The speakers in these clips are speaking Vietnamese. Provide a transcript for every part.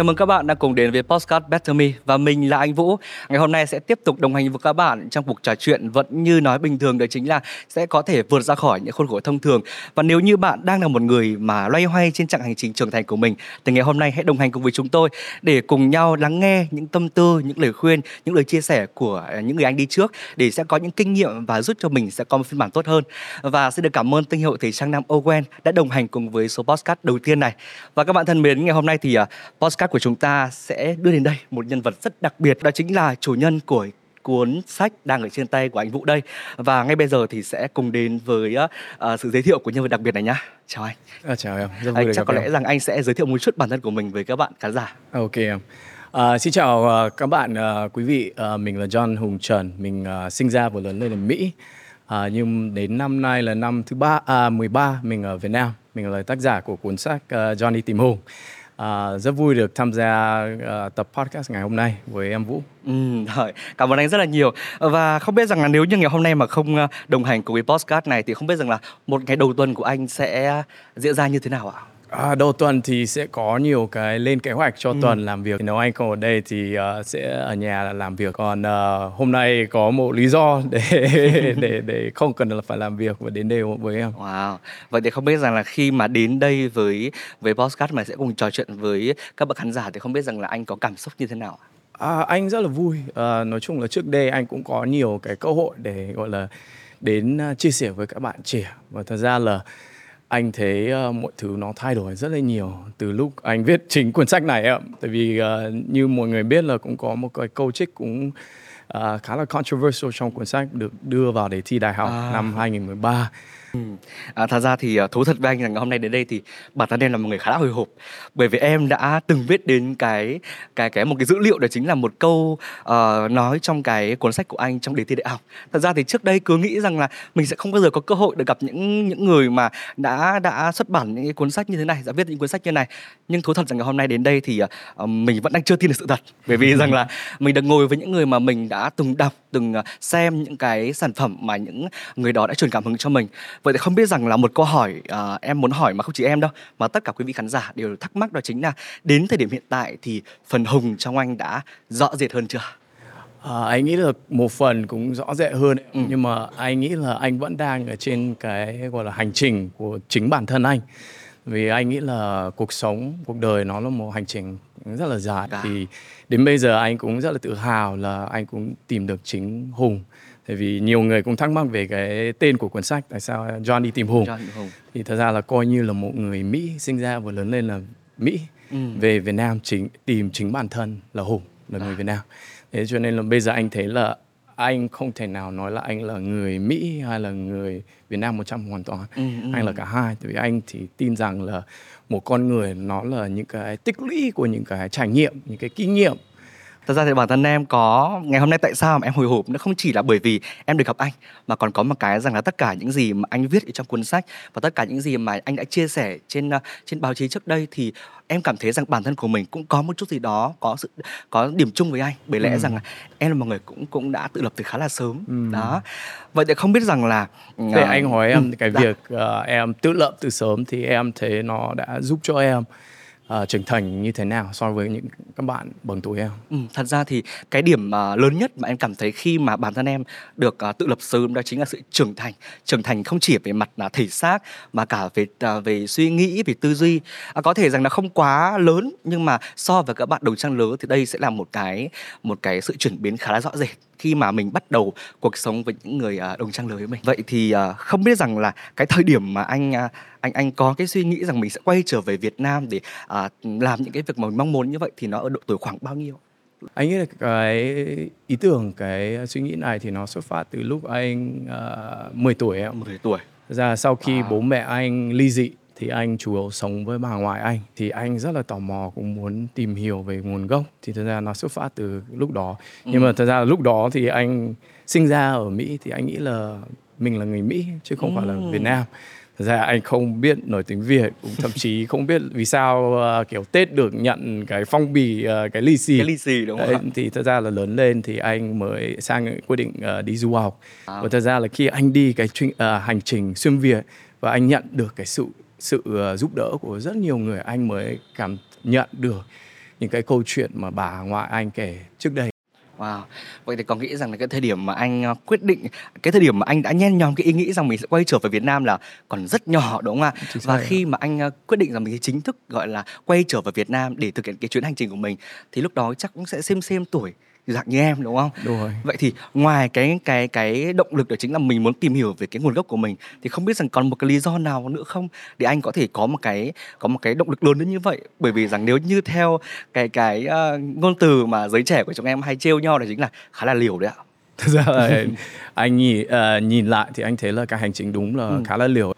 Chào mừng các bạn đã cùng đến với Postcard Better Me và mình là anh Vũ. Ngày hôm nay sẽ tiếp tục đồng hành với các bạn trong cuộc trò chuyện vẫn như nói bình thường đó chính là sẽ có thể vượt ra khỏi những khuôn khổ thông thường. Và nếu như bạn đang là một người mà loay hoay trên chặng hành trình trưởng thành của mình thì ngày hôm nay hãy đồng hành cùng với chúng tôi để cùng nhau lắng nghe những tâm tư, những lời khuyên, những lời chia sẻ của à, những người anh đi trước để sẽ có những kinh nghiệm và giúp cho mình sẽ có một phiên bản tốt hơn. Và xin được cảm ơn thương hiệu thời trang Nam Owen đã đồng hành cùng với số podcast đầu tiên này. Và các bạn thân mến, ngày hôm nay thì à, Postcard của chúng ta sẽ đưa đến đây một nhân vật rất đặc biệt đó chính là chủ nhân của cuốn sách đang ở trên tay của anh Vũ đây. Và ngay bây giờ thì sẽ cùng đến với uh, sự giới thiệu của nhân vật đặc biệt này nhá. Chào anh. À, chào em. Rất vui anh, chắc có em. lẽ rằng anh sẽ giới thiệu một chút bản thân của mình với các bạn khán giả. Ok em. À, xin chào uh, các bạn uh, quý vị. Uh, mình là John Hùng Trần. Mình uh, sinh ra và lớn lên ở Mỹ. À, nhưng đến năm nay là năm thứ ba à, 13 mình ở Việt Nam. Mình là tác giả của cuốn sách uh, Johnny tìm hùng À, rất vui được tham gia uh, tập podcast ngày hôm nay với em Vũ. Ừ, rồi. Cảm ơn anh rất là nhiều. Ờ, và không biết rằng là nếu như ngày hôm nay mà không đồng hành cùng với podcast này thì không biết rằng là một ngày đầu tuần của anh sẽ diễn ra như thế nào ạ? À, đầu tuần thì sẽ có nhiều cái lên kế hoạch cho ừ. tuần làm việc. Nếu anh không ở đây thì uh, sẽ ở nhà làm việc. Còn uh, hôm nay có một lý do để để để không cần là phải làm việc và đến đây với em. Wow. Vậy thì không biết rằng là khi mà đến đây với với podcast mà sẽ cùng trò chuyện với các bạn khán giả thì không biết rằng là anh có cảm xúc như thế nào? À, anh rất là vui. À, nói chung là trước đây anh cũng có nhiều cái cơ hội để gọi là đến chia sẻ với các bạn trẻ và thật ra là anh thấy uh, mọi thứ nó thay đổi rất là nhiều từ lúc anh viết chính cuốn sách này ạ tại vì uh, như mọi người biết là cũng có một cái câu trích cũng uh, khá là controversial trong cuốn sách được đưa vào để thi đại học à. năm 2013 Ừ. À, thật ra thì à, thú thật với anh rằng hôm nay đến đây thì bản thân em là một người khá là hồi hộp bởi vì em đã từng biết đến cái cái cái một cái dữ liệu đó chính là một câu uh, nói trong cái cuốn sách của anh trong đề thi đại học. Thật ra thì trước đây cứ nghĩ rằng là mình sẽ không bao giờ có cơ hội được gặp những những người mà đã đã xuất bản những cái cuốn sách như thế này, đã viết những cuốn sách như này. Nhưng thú thật rằng ngày hôm nay đến đây thì uh, mình vẫn đang chưa tin được sự thật bởi vì rằng là mình được ngồi với những người mà mình đã từng đọc, từng ờ, xem những cái sản phẩm mà những người đó đã truyền cảm hứng cho mình vậy thì không biết rằng là một câu hỏi uh, em muốn hỏi mà không chỉ em đâu mà tất cả quý vị khán giả đều thắc mắc đó chính là đến thời điểm hiện tại thì phần hùng trong anh đã rõ rệt hơn chưa? À, anh nghĩ là một phần cũng rõ rệt hơn ừ. nhưng mà anh nghĩ là anh vẫn đang ở trên cái gọi là hành trình của chính bản thân anh. Vì anh nghĩ là cuộc sống cuộc đời nó là một hành trình rất là dài. Đã. thì đến bây giờ anh cũng rất là tự hào là anh cũng tìm được chính hùng tại vì nhiều người cũng thắc mắc về cái tên của cuốn sách tại sao John đi tìm hùng. John hùng thì thật ra là coi như là một người Mỹ sinh ra và lớn lên là Mỹ ừ. về Việt Nam chính tìm chính bản thân là hùng là à. người Việt Nam thế cho nên là bây giờ anh thấy là anh không thể nào nói là anh là người Mỹ hay là người Việt Nam một trăm hoàn toàn ừ, ừ. anh là cả hai tại vì anh thì tin rằng là một con người nó là những cái tích lũy của những cái trải nghiệm những cái kinh nghiệm thật ra thì bản thân em có ngày hôm nay tại sao mà em hồi hộp nó không chỉ là bởi vì em được gặp anh mà còn có một cái rằng là tất cả những gì mà anh viết ở trong cuốn sách và tất cả những gì mà anh đã chia sẻ trên uh, trên báo chí trước đây thì em cảm thấy rằng bản thân của mình cũng có một chút gì đó có sự có điểm chung với anh bởi lẽ ừ. rằng là em là một người cũng cũng đã tự lập từ khá là sớm ừ. đó vậy thì không biết rằng là uh, để anh hỏi em ừ, cái dạ. việc uh, em tự lập từ sớm thì em thấy nó đã giúp cho em uh, trưởng thành như thế nào so với những các bạn bằng tuổi em? Ừ, thật ra thì cái điểm uh, lớn nhất mà em cảm thấy khi mà bản thân em được uh, tự lập sớm đó chính là sự trưởng thành, trưởng thành không chỉ về mặt uh, thể xác mà cả về uh, về suy nghĩ, về tư duy. Uh, có thể rằng là không quá lớn nhưng mà so với các bạn đồng trang lứa thì đây sẽ là một cái một cái sự chuyển biến khá là rõ rệt khi mà mình bắt đầu cuộc sống với những người uh, đồng trang lứa với mình. Vậy thì uh, không biết rằng là cái thời điểm mà anh uh, anh anh có cái suy nghĩ rằng mình sẽ quay trở về Việt Nam để uh, làm những cái việc mà mình mong muốn như vậy thì nó ở độ tuổi khoảng bao nhiêu? Anh nghĩ là cái ý tưởng cái suy nghĩ này thì nó xuất phát từ lúc anh uh, 10 tuổi em. 10 tuổi. Ra sau khi à. bố mẹ anh ly dị thì anh chủ yếu sống với bà ngoại anh thì anh rất là tò mò cũng muốn tìm hiểu về nguồn gốc thì thật ra nó xuất phát từ lúc đó ừ. nhưng mà thật ra là lúc đó thì anh sinh ra ở Mỹ thì anh nghĩ là mình là người Mỹ chứ không ừ. phải là ừ. Việt Nam thật ra anh không biết nói tiếng Việt cũng thậm chí không biết vì sao uh, kiểu Tết được nhận cái phong bì uh, cái lì xì. Cái lì xì đúng không Đấy, thì thật ra là lớn lên thì anh mới sang quyết định uh, đi du học. À. và thật ra là khi anh đi cái uh, hành trình xuyên Việt và anh nhận được cái sự sự uh, giúp đỡ của rất nhiều người anh mới cảm nhận được những cái câu chuyện mà bà ngoại anh kể trước đây Wow. Vậy thì có nghĩ rằng là cái thời điểm mà anh ờ, quyết định cái thời điểm mà anh đã nhen nhóm cái ý nghĩ rằng mình sẽ quay trở về Việt Nam là còn rất nhỏ đúng không ạ? Chính xác Và ạ. khi mà anh ờ, quyết định rằng mình sẽ chính thức gọi là quay trở về Việt Nam để thực hiện cái chuyến hành trình của mình thì lúc đó chắc cũng sẽ xem xem tuổi dạng như em đúng không? đúng rồi Vậy thì ngoài cái cái cái động lực đó chính là mình muốn tìm hiểu về cái nguồn gốc của mình thì không biết rằng còn một cái lý do nào nữa không để anh có thể có một cái có một cái động lực lớn đến như vậy bởi vì rằng nếu như theo cái cái ờ, ngôn từ mà giới trẻ của chúng em hay trêu nhau là chính là khá là liều đấy ạ. thực ra là anh nhìn ờ, nhìn lại thì anh thấy là cái hành trình đúng là Ừ. khá là liều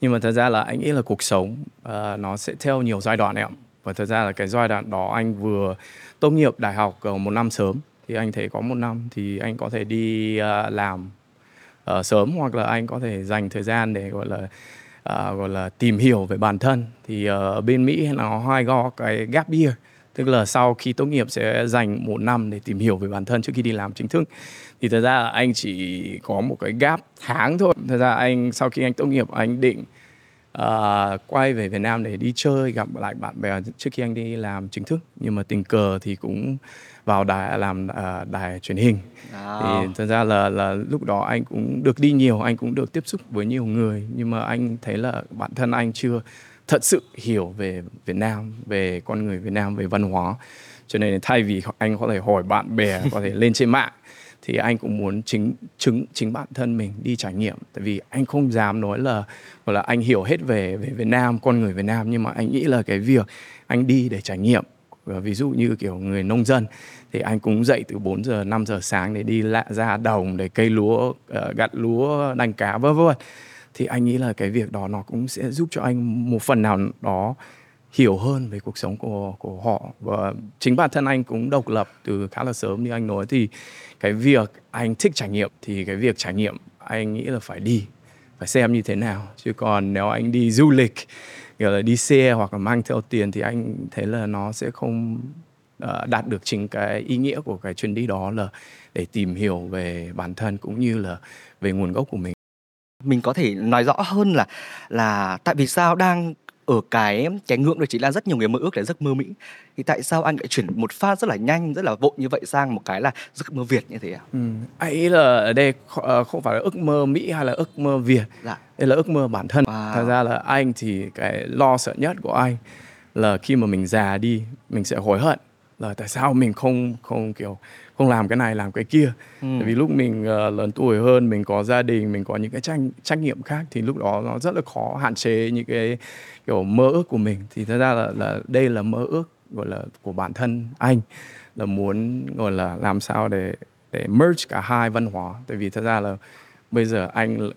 nhưng mà thật ra là anh nghĩ là cuộc sống ờ, nó sẽ theo nhiều giai đoạn em và thật ra là cái giai đoạn đó anh vừa tốt nghiệp đại học một năm sớm thì anh thấy có một năm thì anh có thể đi uh, làm uh, sớm hoặc là anh có thể dành thời gian để gọi là uh, gọi là tìm hiểu về bản thân. Thì ờ, ở bên Mỹ nó hay có cái gap year tức là sau khi tốt nghiệp sẽ dành một năm để tìm hiểu về bản thân trước khi đi làm chính thức. Thì thật ra là anh chỉ có một cái gap tháng thôi. Thật ra anh sau khi anh tốt nghiệp anh định ờ, quay về Việt Nam để đi chơi gặp lại bạn bè trước khi anh đi làm chính thức. Nhưng mà tình cờ thì cũng vào đài làm ờ, đài truyền hình. Thì thật ra là là lúc đó anh cũng được đi nhiều anh cũng được tiếp xúc với nhiều người. Nhưng mà anh thấy là bản thân anh chưa thật sự hiểu về Việt Nam về con người Việt Nam về văn hóa. Cho nên thay vì anh có thể hỏi bạn bè có thể lên trên mạng thì anh cũng muốn chính, chứng, chính bản thân mình đi trải nghiệm. Tại vì anh không dám nói là, gọi là anh hiểu hết về về Việt Nam, con người Việt Nam, nhưng mà anh nghĩ là cái việc anh đi để trải nghiệm, Và ví dụ như kiểu người nông dân, thì anh cũng dậy từ 4 giờ 5 giờ sáng để đi lạ ra đồng, để cây lúa ờ, gặt lúa, đánh cá, vân vân. Thì anh nghĩ là cái việc đó nó cũng sẽ giúp cho anh một phần nào đó hiểu hơn về cuộc sống của của họ. Và chính bản thân anh cũng độc lập từ khá là sớm như anh nói. Thì cái việc anh thích trải nghiệm thì cái việc trải nghiệm anh nghĩ là phải đi, phải xem như thế nào. Chứ còn nếu anh đi du lịch, kiểu là đi xe hoặc là mang theo tiền thì anh thấy là nó sẽ không ờ, đạt được chính cái ý nghĩa của cái chuyến đi đó là để tìm hiểu về bản thân cũng như là về nguồn gốc của mình. Mình có thể nói rõ hơn là là tại vì sao đang ở cái cái ngưỡng đó chính là rất nhiều người mơ ước là giấc mơ Mỹ thì tại sao anh lại chuyển một phát rất là nhanh rất là vội như vậy sang một cái là giấc mơ Việt như thế à? Ừ. Anh nghĩ là ở đây ờ, không phải là ước mơ Mỹ hay là ước mơ Việt Dạ. đây là ước mơ bản thân Wow. thật ra là anh thì cái lo sợ nhất của anh là khi mà mình già đi mình sẽ hối hận là tại sao mình không không kiểu không làm cái này làm cái kia Ừ. tại vì lúc mình ờ, lớn tuổi hơn mình có gia đình mình có những cái trách trách nhiệm khác thì lúc đó nó rất là khó hạn chế những cái kiểu mơ ước của mình thì thật ra là là đây là mơ ước gọi là của bản thân anh là muốn gọi là làm sao để để merge cả hai văn hóa tại vì thật ra là bây giờ anh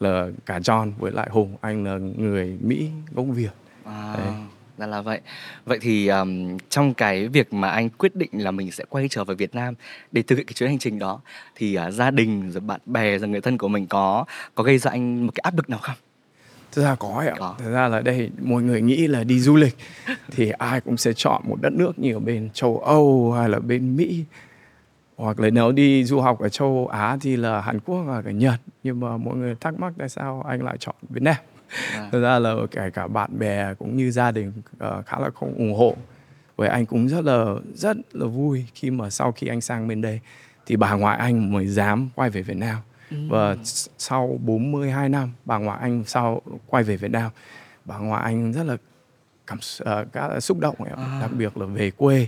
là, cả John với lại Hùng anh là người Mỹ gốc Việt À, Đấy. ra là vậy. Vậy thì um, trong cái việc mà anh quyết định là mình sẽ quay trở về Việt Nam để thực hiện cái chuyến hành trình đó thì à, gia đình rồi bạn bè rồi người thân của mình có có gây ra anh một cái áp lực nào không? Thực ra có ạ. Có. Thực ra là đây mọi người nghĩ là đi du lịch thì ai cũng sẽ chọn một đất nước như ở bên châu Âu hay là bên Mỹ hoặc là nếu đi du học ở châu Á thì là Hàn Quốc hoặc là Nhật nhưng mà mọi người thắc mắc tại sao anh lại chọn Việt Nam À. thực ra là kể cả bạn bè cũng như gia đình ờ, khá là không ủng hộ với anh cũng rất là rất là vui khi mà sau khi anh sang bên đây thì bà ngoại anh mới dám quay về Việt Nam và s- sau 42 năm bà ngoại anh sau quay về Việt Nam bà ngoại anh rất là cảm là xúc động ấy, À. đặc biệt là về quê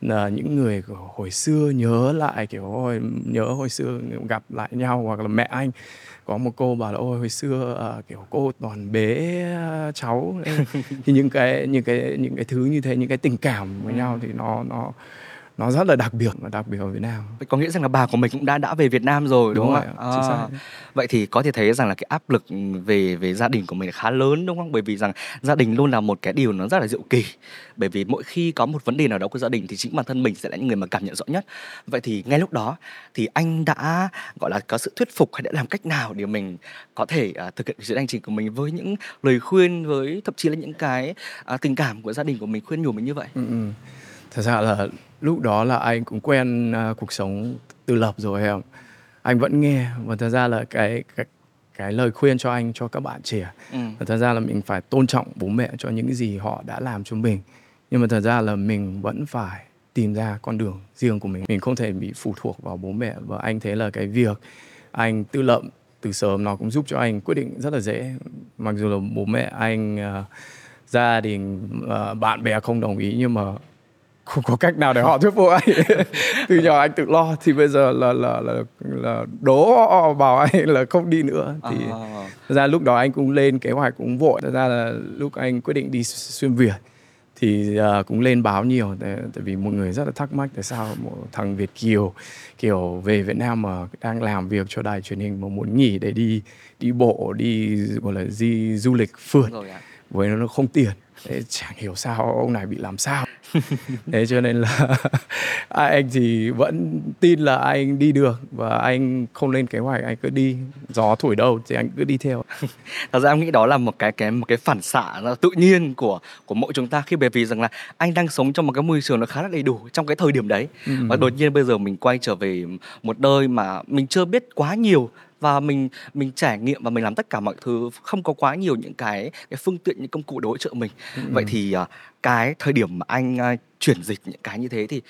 là những người hồi xưa nhớ lại kiểu ôi nhớ hồi xưa gặp lại nhau hoặc là mẹ anh có một cô bảo là ôi hồi xưa ờ, kiểu cô toàn bế ờ, cháu lên." thì những cái những cái những cái thứ như thế những cái tình cảm với nhau thì nó nó nó rất là đặc biệt và đặc biệt ở Việt Nam có nghĩa rằng là bà của mình cũng đã đã về Việt Nam rồi đúng, Đúng không ạ? xác. Vậy thì có thể thấy rằng là cái áp lực về về gia đình của mình khá lớn đúng không? Bởi vì rằng gia đình luôn là một cái điều nó rất là diệu kỳ. Bởi vì mỗi khi có một vấn đề nào đó của gia đình thì chính bản thân mình sẽ là những người mà cảm nhận rõ nhất. Vậy thì ngay lúc đó thì anh đã gọi là có sự thuyết phục hay đã làm cách nào để mình có thể à, thực hiện chuyến hành trình của mình với những lời khuyên với thậm chí là những cái à, tình cảm của gia đình của mình khuyên nhủ mình như vậy? Ừ, ừ. Thật ra là lúc đó là anh cũng quen à, cuộc sống tự lập rồi em. Anh vẫn nghe và thật ra là cái cái cái lời khuyên cho anh cho các bạn trẻ Ừ. và thật ra là mình phải tôn trọng bố mẹ cho những gì họ đã làm cho mình. Nhưng mà thật ra là mình vẫn phải tìm ra con đường riêng của mình. Mình không thể bị phụ thuộc vào bố mẹ. Và anh thấy là cái việc anh tự lập từ sớm nó cũng giúp cho anh quyết định rất là dễ. Mặc dù là bố mẹ anh uh, gia đình uh, bạn bè không đồng ý nhưng mà không có cách nào để họ thuyết phục anh. Từ nhỏ anh tự lo thì bây giờ là là là là đố bảo anh là không đi nữa. Thì à. ra lúc đó anh cũng lên kế hoạch cũng vội. Thật ra là lúc anh quyết định đi xuyên việt thì uh, cũng lên báo nhiều. Tại, tại vì mọi người rất là thắc mắc tại sao một thằng Việt kiều kiểu về Việt Nam mà đang làm việc cho đài truyền hình mà muốn nghỉ để đi đi bộ đi gọi là đi du lịch phượt với nó không tiền thế chẳng hiểu sao ông này bị làm sao. Thế cho nên là anh thì vẫn tin là anh đi được và anh không lên kế hoạch anh cứ đi. Gió thổi đâu thì anh cứ đi theo. Thật ra em nghĩ đó là một cái cái một cái phản xạ tự nhiên của của mỗi chúng ta khi bởi vì rằng là anh đang sống trong một cái môi trường nó khá là đầy đủ trong cái thời điểm đấy. Ừ. và đột nhiên bây giờ mình quay trở về một nơi mà mình chưa biết quá nhiều và mình mình trải nghiệm và mình làm tất cả mọi thứ không có quá nhiều những cái cái phương tiện những công cụ để hỗ trợ mình ừ. vậy thì uh, cái thời điểm mà anh uh, chuyển dịch những cái như thế thì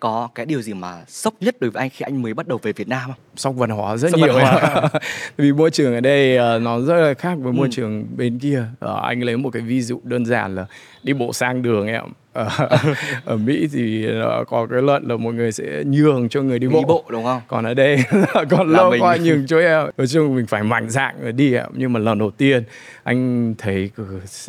có cái điều gì mà sốc nhất đối với anh khi anh mới bắt đầu về Việt Nam không? Sốc văn hóa rất sốc nhiều. Văn hóa. Vì môi trường ở đây uh, nó rất là khác với môi ừ. trường bên kia. Uh, anh lấy một cái ví dụ đơn giản là đi bộ sang đường em ở, ở Mỹ thì có cái luận là mọi người sẽ nhường cho người đi bộ, đi bộ. đúng không? Còn ở đây còn lâu mình... qua nhường cho em. Nói chung mình phải mạnh dạn đi em. Nhưng mà lần đầu tiên anh thấy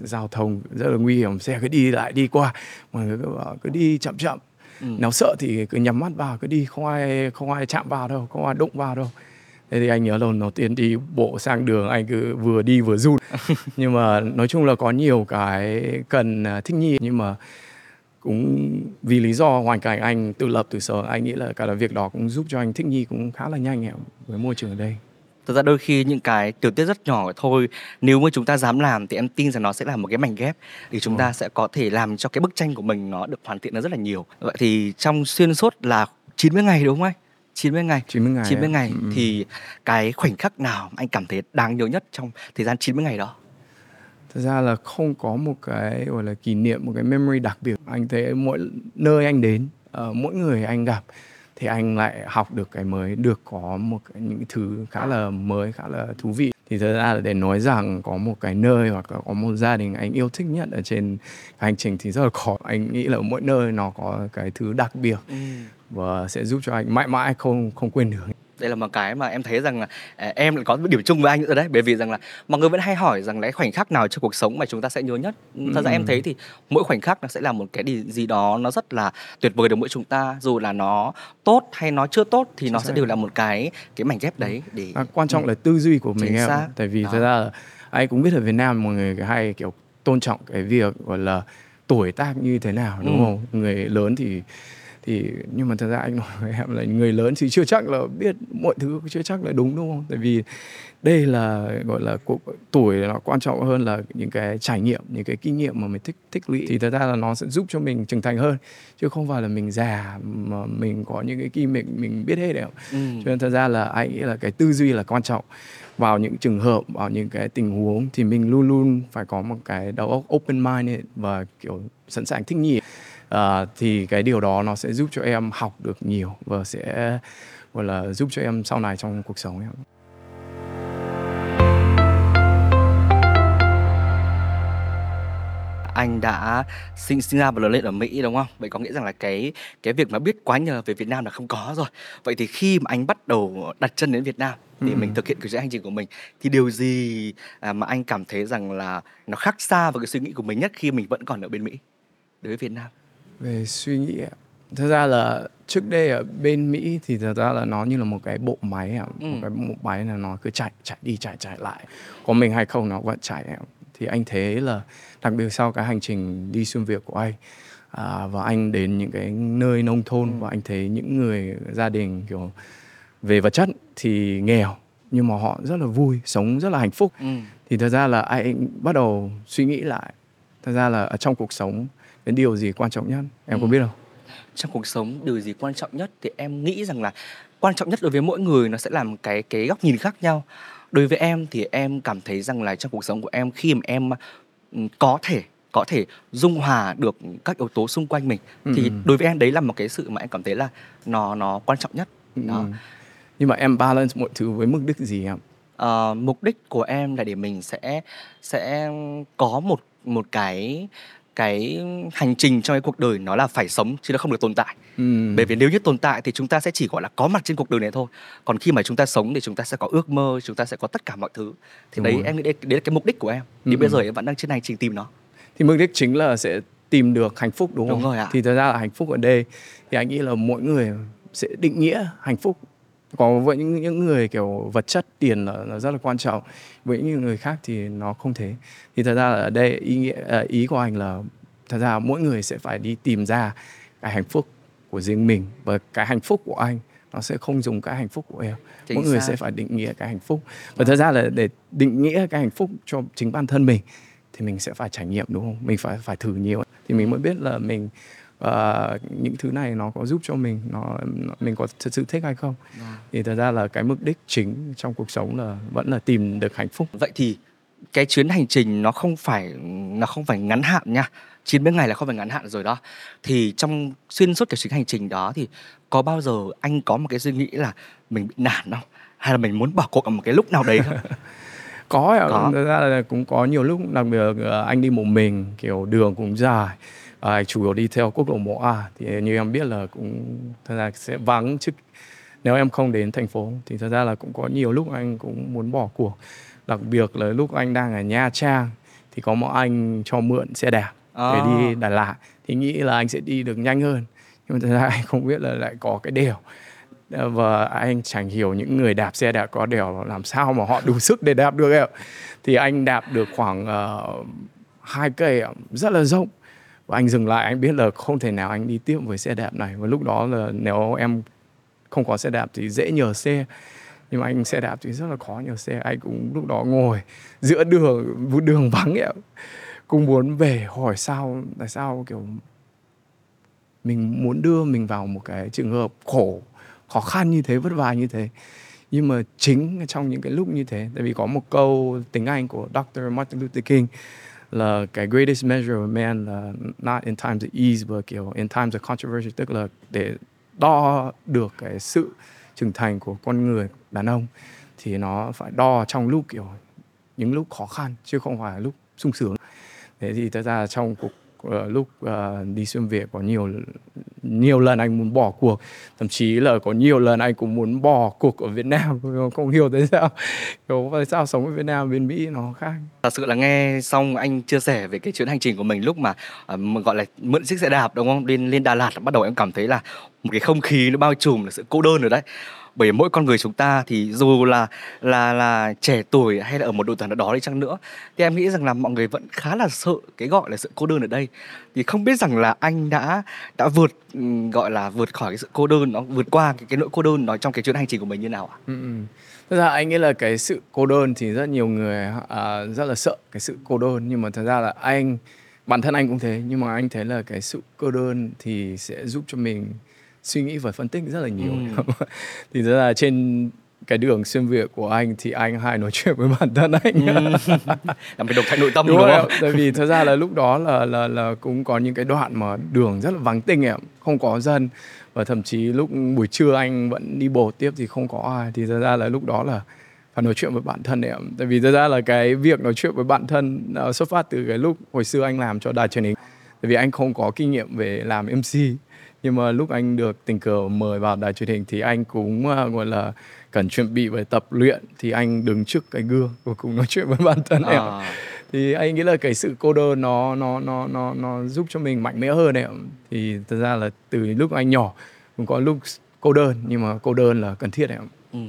giao thông rất là nguy hiểm, xe cứ đi lại đi qua, mọi người cứ bảo cứ đi chậm chậm. Ừ. nếu sợ thì cứ nhắm mắt vào cứ đi. Không ai không ai chạm vào đâu không ai đụng vào đâu. Thế thì anh nhớ lần đầu tiên đi bộ sang đường anh cứ vừa đi vừa run. Nhưng mà nói chung là có nhiều cái cần à, thích nghi. Nhưng mà cũng vì lý do hoàn cảnh anh tự lập từ sớm anh nghĩ là cả là việc đó cũng giúp cho anh thích nghi cũng khá là nhanh với môi trường ở đây. Thực ra đôi khi những cái tiểu tiết rất nhỏ thôi nếu mà chúng ta dám làm thì em tin rằng nó sẽ là một cái mảnh ghép thì chúng ta sẽ có thể làm cho cái bức tranh của mình nó được hoàn thiện nó rất là nhiều. Vậy thì trong xuyên suốt là 90 ngày đúng không anh? 90 ngày. 90 ngày 90 ngày ừ. thì cái khoảnh khắc nào anh cảm thấy đáng nhớ nhất trong thời gian 90 ngày đó thật ra là không có một cái gọi là kỷ niệm một cái memory đặc biệt. Anh thấy mỗi nơi anh đến uh, mỗi người anh gặp thì anh lại học được cái mới được có một cái, những thứ khá là mới khá là thú vị. Thì thật ra là để nói rằng có một cái nơi hoặc là có một gia đình anh yêu thích nhất ở trên hành trình thì rất là khó. Anh nghĩ là mỗi nơi nó có cái thứ đặc biệt ừ. và sẽ giúp cho anh mãi mãi không không quên được đây là một cái mà em thấy rằng là à, em lại có điểm chung với anh nữa đấy bởi vì rằng là mọi người vẫn hay hỏi rằng là khoảnh khắc nào trong cuộc sống mà chúng ta sẽ nhớ nhất thật ra ừ. em thấy thì mỗi khoảnh khắc nó sẽ là một cái gì đó nó rất là tuyệt vời đối với chúng ta dù là nó tốt hay nó chưa tốt thì nó sẽ đều là một cái cái mảnh ghép đấy để à, quan trọng ừ. là tư duy của mình em tại vì đó. thật ra là anh cũng biết ở Việt Nam mọi người hay kiểu tôn trọng cái việc gọi là tuổi tác như thế nào đúng ừ. không người lớn thì thì nhưng mà thật ra anh nói với em là người lớn thì chưa chắc là biết mọi thứ chưa chắc là đúng đúng không? Tại vì đây là gọi là cuộc tuổi nó quan trọng hơn là những cái trải nghiệm những cái kinh nghiệm mà mình thích tích lũy thì thật ra là nó sẽ giúp cho mình trưởng thành hơn chứ không phải là mình già mà mình có những cái kinh nghiệm mình biết hết đâu ừ. cho nên thật ra là anh nghĩ là cái tư duy là quan trọng. Vào những trường hợp vào những cái tình huống thì mình luôn luôn phải có một cái đầu óc open mind và kiểu sẵn sàng thích nghi uh, thì cái điều đó nó sẽ giúp cho em học được nhiều và sẽ gọi là giúp cho em sau này trong cuộc sống em anh đã sinh sinh ra và lớn lên ở Mỹ đúng không? Vậy có nghĩa rằng là cái cái việc mà biết quá nhờ về Việt Nam là không có rồi. Vậy thì khi mà anh bắt đầu đặt chân đến Việt Nam để ừ. mình thực hiện cái hành trình của mình thì điều gì à, mà anh cảm thấy rằng là nó khác xa với cái suy nghĩ của mình nhất khi mình vẫn còn ở bên Mỹ đối với Việt Nam? Về suy nghĩ thật ra là trước đây ở bên Mỹ thì thật ra là nó như là một cái bộ máy ừ. một cái bộ máy là nó cứ chạy chạy đi chạy chạy lại có mình hay không nó vẫn chạy thì anh thấy là đặc biệt sau cái hành trình đi xuyên việt của anh à, và anh đến những cái nơi nông thôn ừ. và anh thấy những người gia đình kiểu về vật chất thì nghèo nhưng mà họ rất là vui sống rất là hạnh phúc ừ. thì thật ra là anh bắt đầu suy nghĩ lại thật ra là ở trong cuộc sống cái điều gì quan trọng nhất em ừ. có biết không trong cuộc sống điều gì quan trọng nhất thì em nghĩ rằng là quan trọng nhất đối với mỗi người nó sẽ làm cái cái góc nhìn khác nhau đối với em thì em cảm thấy rằng là trong cuộc sống của em khi mà em ừ, có thể có thể dung hòa được các yếu tố xung quanh mình thì Ừ. đối với em đấy là một cái sự mà em cảm thấy là nó nó quan trọng nhất đó Ừ. nhưng mà em balance mọi thứ với mục đích gì em Ờ, mục đích của em là để mình sẽ sẽ có một một cái cái hành trình trong cái cuộc đời nó là phải sống chứ nó không được tồn tại ừ. bởi vì nếu như tồn tại thì chúng ta sẽ chỉ gọi là có mặt trên cuộc đời này thôi còn khi mà chúng ta sống thì chúng ta sẽ có ước mơ chúng ta sẽ có tất cả mọi thứ thì Đúng đấy rồi. em nghĩ đấy, đấy là cái mục đích của em thì Ừ, bây giờ em vẫn đang trên hành trình tìm nó thì mục đích chính là sẽ tìm được hạnh phúc đúng không? Đúng rồi ạ. Thì thật ra là hạnh phúc ở đây thì anh nghĩ là mỗi người sẽ định nghĩa hạnh phúc. Có với những những người kiểu vật chất tiền là, là rất là quan trọng, với những người khác thì nó không thế. Thì thật ra là ở đây ý nghĩa à, ý của anh là thật ra mỗi người sẽ phải đi tìm ra cái hạnh phúc của riêng mình và cái hạnh phúc của anh nó sẽ không dùng cái hạnh phúc của em. Chính mỗi người xác. sẽ phải định nghĩa cái hạnh phúc. Và thật ra là để định nghĩa cái hạnh phúc cho chính bản thân mình thì mình sẽ phải trải nghiệm đúng không? Mình phải phải thử nhiều. Thì mình mới biết là mình ờ, những thứ này nó có giúp cho mình nó mình có thật sự thích hay không? Thì thật ra là cái mục đích chính trong cuộc sống là vẫn là tìm được hạnh phúc. Vậy thì cái chuyến hành trình nó không phải nó không phải ngắn hạn nha. 90 ngày là không phải ngắn hạn rồi đó. Thì trong xuyên suốt cái chuyến hành trình đó thì có bao giờ anh có một cái suy nghĩ là mình bị nản không? Hay là mình muốn bỏ cuộc ở một cái lúc nào đấy không? Có. Có. thật ra là cũng có nhiều lúc đặc biệt là ờ, anh đi một mình kiểu đường cũng dài à, chủ yếu đi theo quốc lộ 1 A. Thì như em biết là cũng thật ra sẽ vắng chứ nếu em không đến thành phố thì thật ra là cũng có nhiều lúc anh cũng muốn bỏ cuộc. Đặc biệt là lúc anh đang ở Nha Trang thì có một anh cho mượn xe đạp để À. đi Đà Lạt. Thì nghĩ là anh sẽ đi được nhanh hơn. Nhưng mà thật ra anh không biết là lại có cái đèo. Và anh chẳng hiểu những người đạp xe đạp có đèo làm sao mà họ đủ sức để đạp được em thì anh đạp được khoảng ờ, hai cây rất là rộng và anh dừng lại, anh biết là không thể nào anh đi tiếp với xe đạp này. Và lúc đó là nếu em không có xe đạp thì dễ nhờ xe. Nhưng mà anh xe đạp thì rất là khó nhờ xe. Anh cũng lúc đó ngồi giữa đường đường vắng ấy cũng muốn về hỏi sao, tại sao kiểu mình muốn đưa mình vào một cái trường hợp khổ, khó khăn như thế, vất vả như thế. Nhưng mà chính trong những cái lúc như thế, tại vì có một câu tiếng Anh của Dr. Martin Luther King là cái greatest measure of man là not in times of ease, but kiểu in times of controversy, tức là để đo được cái sự trưởng thành của con người, đàn ông, thì nó phải đo trong lúc kiểu những lúc khó khăn, chứ không phải lúc sung sướng. Thế thì thật ra trong cuộc Ờ, lúc uh, đi xuyên Việt có nhiều nhiều lần anh muốn bỏ cuộc. Thậm chí là có nhiều lần anh cũng muốn bỏ cuộc ở Việt Nam. Không hiểu tại sao. Kiểu tại sao sống ở Việt Nam bên Mỹ nó khác? Thật sự là nghe xong anh chia sẻ về cái chuyến hành trình của mình lúc mà uh, gọi là mượn chiếc xe đạp đúng không? Lên lên Đà Lạt bắt đầu em cảm thấy là một cái không khí nó bao trùm là sự cô đơn rồi đấy bởi mỗi con người chúng ta thì dù là là là trẻ tuổi hay là ở một độ tuổi nào đó đi chăng nữa thì em nghĩ rằng là mọi người vẫn khá là sợ cái gọi là sự cô đơn ở đây thì không biết rằng là anh đã đã vượt ừ, gọi là vượt khỏi cái sự cô đơn nó vượt qua cái, cái nỗi cô đơn nó trong cái chuyến hành trình của mình như nào ạ? Ừ, ừ. Thật ra anh nghĩ là cái sự cô đơn thì rất nhiều người à, rất là sợ cái sự cô đơn nhưng mà thật ra là anh bản thân anh cũng thế nhưng mà anh thấy là cái sự cô đơn thì sẽ giúp cho mình suy nghĩ và phân tích rất là nhiều. Ừ. thì thật ra trên cái đường xuyên việt của anh thì anh hay nói chuyện với bản thân anh. Là mình độc thoại nội tâm đúng, đúng, không? tại vì thật ra là lúc đó là là là cũng có những cái đoạn mà đường rất là vắng tinh em không có dân. Và thậm chí lúc buổi trưa anh vẫn đi bộ tiếp thì không có ai. Thì thật ra là lúc đó là phải nói chuyện với bản thân em. Tại vì thật ra là cái việc nói chuyện với bản thân nó xuất phát từ cái lúc hồi xưa anh làm cho đài truyền hình. Tại vì anh không có kinh nghiệm về làm MC nhưng mà lúc anh được tình cờ mời vào đài truyền hình thì anh cũng uh, gọi là cần chuẩn bị về tập luyện thì anh đứng trước cái gương và cũng nói chuyện với bản thân em À. thì anh nghĩ là cái sự cô đơn nó nó nó nó nó giúp cho mình mạnh mẽ hơn ấy thì thật ra là từ lúc anh nhỏ cũng có lúc cô đơn nhưng mà cô đơn là cần thiết ấy Ừ.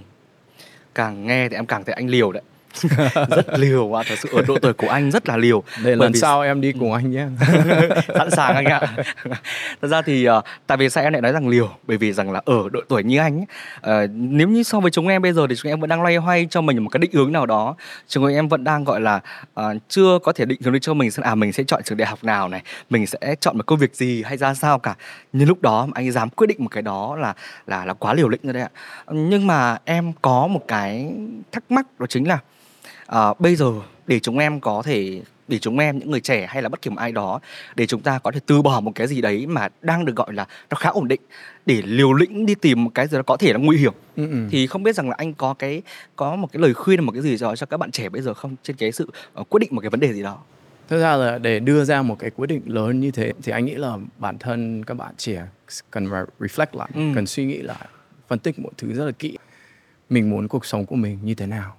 càng nghe thì em càng thấy anh liều đấy rất liều à thật sự ở độ tuổi của anh rất là liều. Để Bởi lần vì- sau em đi cùng anh nhé. Sẵn sàng anh ạ. Thật ra thì ờ, tại vì sao em lại nói rằng liều? Bởi vì rằng là ở độ tuổi như anh ờ, nếu như so với chúng em bây giờ thì chúng em vẫn đang loay hoay cho mình một cái định hướng nào đó. Chúng em vẫn đang gọi là ờ, chưa có thể định hướng được cho mình xem à mình sẽ chọn trường đại học nào này mình sẽ chọn một công việc gì hay ra sao cả. Nhưng lúc đó mà anh dám quyết định một cái đó là là là quá liều lĩnh rồi đấy ạ. Nhưng mà em có một cái thắc mắc đó chính là ờ, bây giờ để chúng em có thể để chúng em những người trẻ hay là bất kỳ một ai đó để chúng ta có thể từ bỏ một cái gì đấy mà đang được gọi là nó khá ổn định để liều lĩnh đi tìm một cái gì đó có thể là nguy hiểm Ừ, ừ. thì không biết rằng là anh có cái có một cái lời khuyên một cái gì đó cho các bạn trẻ bây giờ không trên cái sự uh, quyết định một cái vấn đề gì đó Thực ra là để đưa ra một cái quyết định lớn như thế thì anh nghĩ là bản thân các bạn trẻ cần phải reflect lại, Ừ. cần suy nghĩ lại, phân tích mọi thứ rất là kỹ. Mình muốn cuộc sống của mình như thế nào?